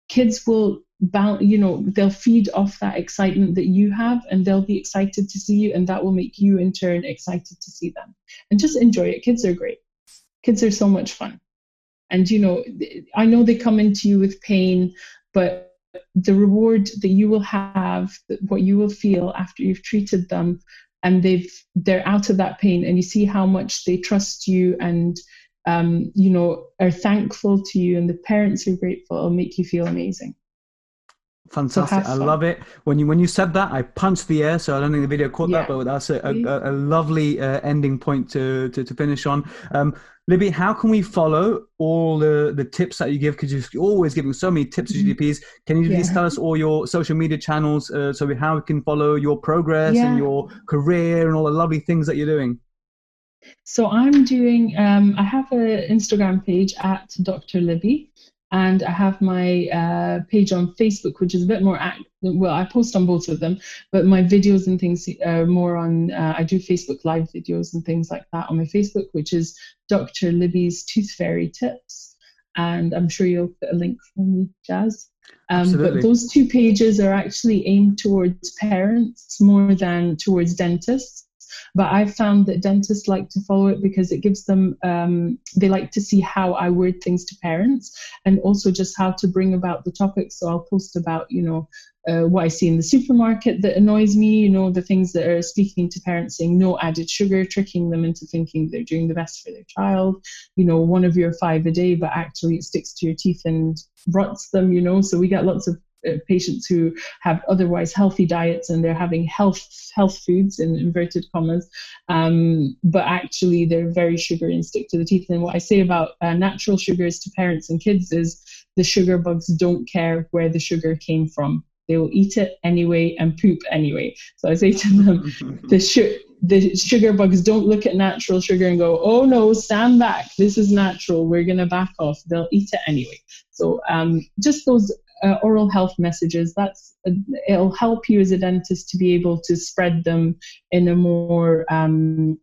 A: kids will bound you know they'll feed off that excitement that you have and they'll be excited to see you and that will make you in turn excited to see them. And just enjoy it. Kids are great. Kids are so much fun. And you know i know they come into you with pain but the reward that you will have what you will feel after you've treated them and they've they're out of that pain and you see how much they trust you and um, you know are thankful to you and the parents are grateful it'll make you feel amazing
D: Fantastic! So I love it. When you when you said that, I punched the air. So I don't think the video caught yeah. that, but that's a, a, a lovely uh, ending point to, to, to finish on. Um, Libby, how can we follow all the, the tips that you give? Because you're always giving so many tips to mm-hmm. GDPs. Can you yeah. please tell us all your social media channels uh, so we, how we can follow your progress yeah. and your career and all the lovely things that you're doing?
A: So I'm doing. Um, I have an Instagram page at Dr. Libby, and I have my uh, page on Facebook, which is a bit more active. Well, I post on both of them, but my videos and things are more on. Uh, I do Facebook Live videos and things like that on my Facebook, which is Dr. Libby's Tooth Fairy Tips, and I'm sure you'll put a link for me, Jazz. Um, but those two pages are actually aimed towards parents more than towards dentists but I've found that dentists like to follow it because it gives them, um, they like to see how I word things to parents and also just how to bring about the topic. So I'll post about, you know, uh, what I see in the supermarket that annoys me, you know, the things that are speaking to parents saying no added sugar, tricking them into thinking they're doing the best for their child, you know, one of your five a day, but actually it sticks to your teeth and rots them, you know. So we get lots of patients who have otherwise healthy diets and they're having health health foods in inverted commas, um, but actually they're very sugary and stick to the teeth. And what I say about uh, natural sugars to parents and kids is the sugar bugs don't care where the sugar came from they will eat it anyway and poop anyway. So I say to them, the, su- the sugar bugs don't look at natural sugar and go, oh no, stand back. This is natural. We're going to back off. They'll eat it anyway. So um, just those uh, oral health messages, that's it'll help you as a dentist to be able to spread them in a more um,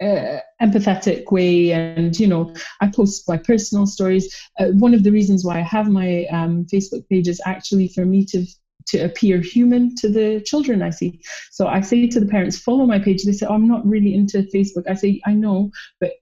A: uh, empathetic way and you know i post my personal stories uh, one of the reasons why i have my um, facebook page is actually for me to to appear human to the children I see. So I say to the parents, follow my page. They say, oh, I'm not really into Facebook. I say, I know, but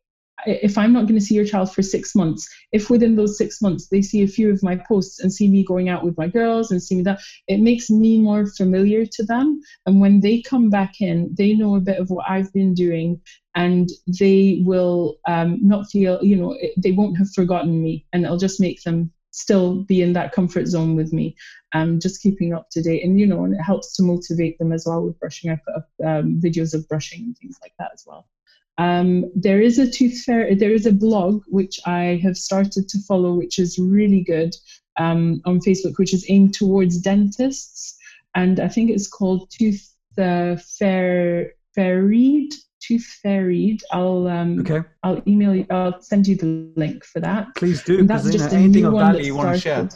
A: if I'm not going to see your child for six months, if within those six months they see a few of my posts and see me going out with my girls and see me that, it makes me more familiar to them. And when they come back in, they know a bit of what I've been doing and they will um, not feel, you know, they won't have forgotten me and it'll just make them still be in that comfort zone with me um, just keeping up to date and you know and it helps to motivate them as well with brushing i put up um, videos of brushing and things like that as well um, there is a tooth fairy there is a blog which i have started to follow which is really good um, on facebook which is aimed towards dentists. And i think it's called tooth uh, fair fairy tooth fairy i'll um okay. I'll email you i'll send you the link for that.
C: Please do That's just a anything of value you want to share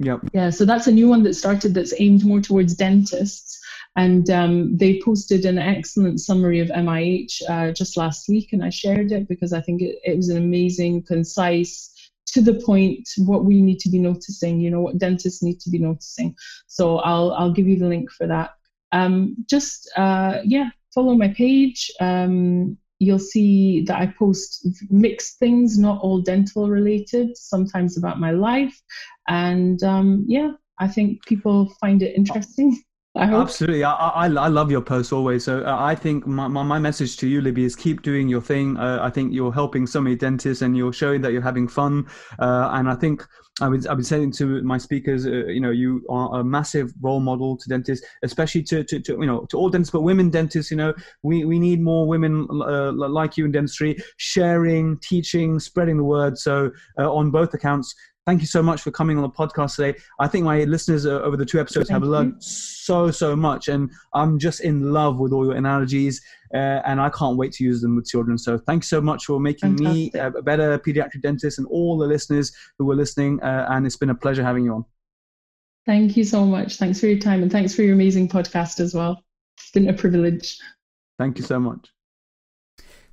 C: Yep.
A: Yeah, so that's a new one that started that's aimed more towards dentists. And um, they posted an excellent summary of MIH uh, just last week, and I shared it because I think it, it was an amazing, concise, to the point what we need to be noticing you know what dentists need to be noticing so i'll i'll give you the link for that um, just uh, yeah follow my page um, you'll see that I post mixed things, not all dental related, sometimes about my life. And um, yeah, I think people find it interesting.
C: Absolutely, I, I, I love your posts always. So uh, I think my, my, my, message to you, Libby, is keep doing your thing. Uh, I think you're helping so many dentists, and you're showing that you're having fun. Uh, and I think I've been, I've been saying to my speakers, uh, you know, you are a massive role model to dentists, especially to, to, to, you know to all dentists, but women dentists. You know, we, we need more women uh, like you in dentistry, sharing, teaching, spreading the word. So uh, on both accounts, thank you so much for coming on the podcast today. I think my listeners uh, over the two episodes thank have you. learned so, so much. And I'm just in love with all your analogies. Uh, and I can't wait to use them with children. So thanks so much for making Fantastic. me a better pediatric dentist and all the listeners who were listening. Uh, and it's been a pleasure having you on.
A: Thank you so much. Thanks for your time and thanks for your amazing podcast as well. It's been a privilege.
C: Thank you so much.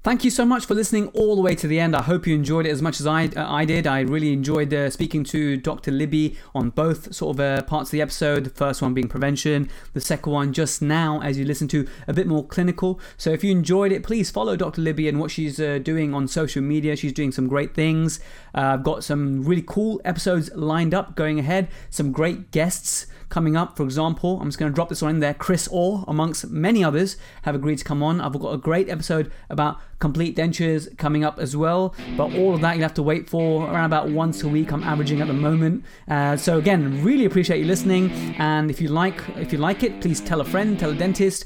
C: Thank you so much for listening all the way to the end. I hope you enjoyed it as much as I, uh, I did. I really enjoyed uh, speaking to Dr. Libby on both sort of uh, parts of the episode. The first one being prevention, the second one just now, as you listen to, a bit more clinical. So if you enjoyed it, please follow Dr. Libby and what she's uh, doing on social media. She's doing some great things. Uh, I've got some really cool episodes lined up going ahead, some great guests coming up. For example, I'm just going to drop this one in there. Chris Orr, amongst many others, have agreed to come on. I've got a great episode about complete dentures coming up as well. But all of that you'll have to wait for around about once a week. I'm averaging at the moment. Uh, so again, really appreciate you listening. And if you like, if you like it, please tell a friend, tell a dentist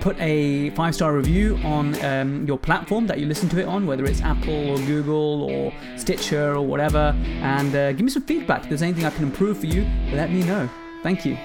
C: put a five star review on um, your platform that you listen to it on, whether it's Apple or Google or Stitcher or whatever, and uh, give me some feedback. If there's anything I can improve for you, let me know. Thank you.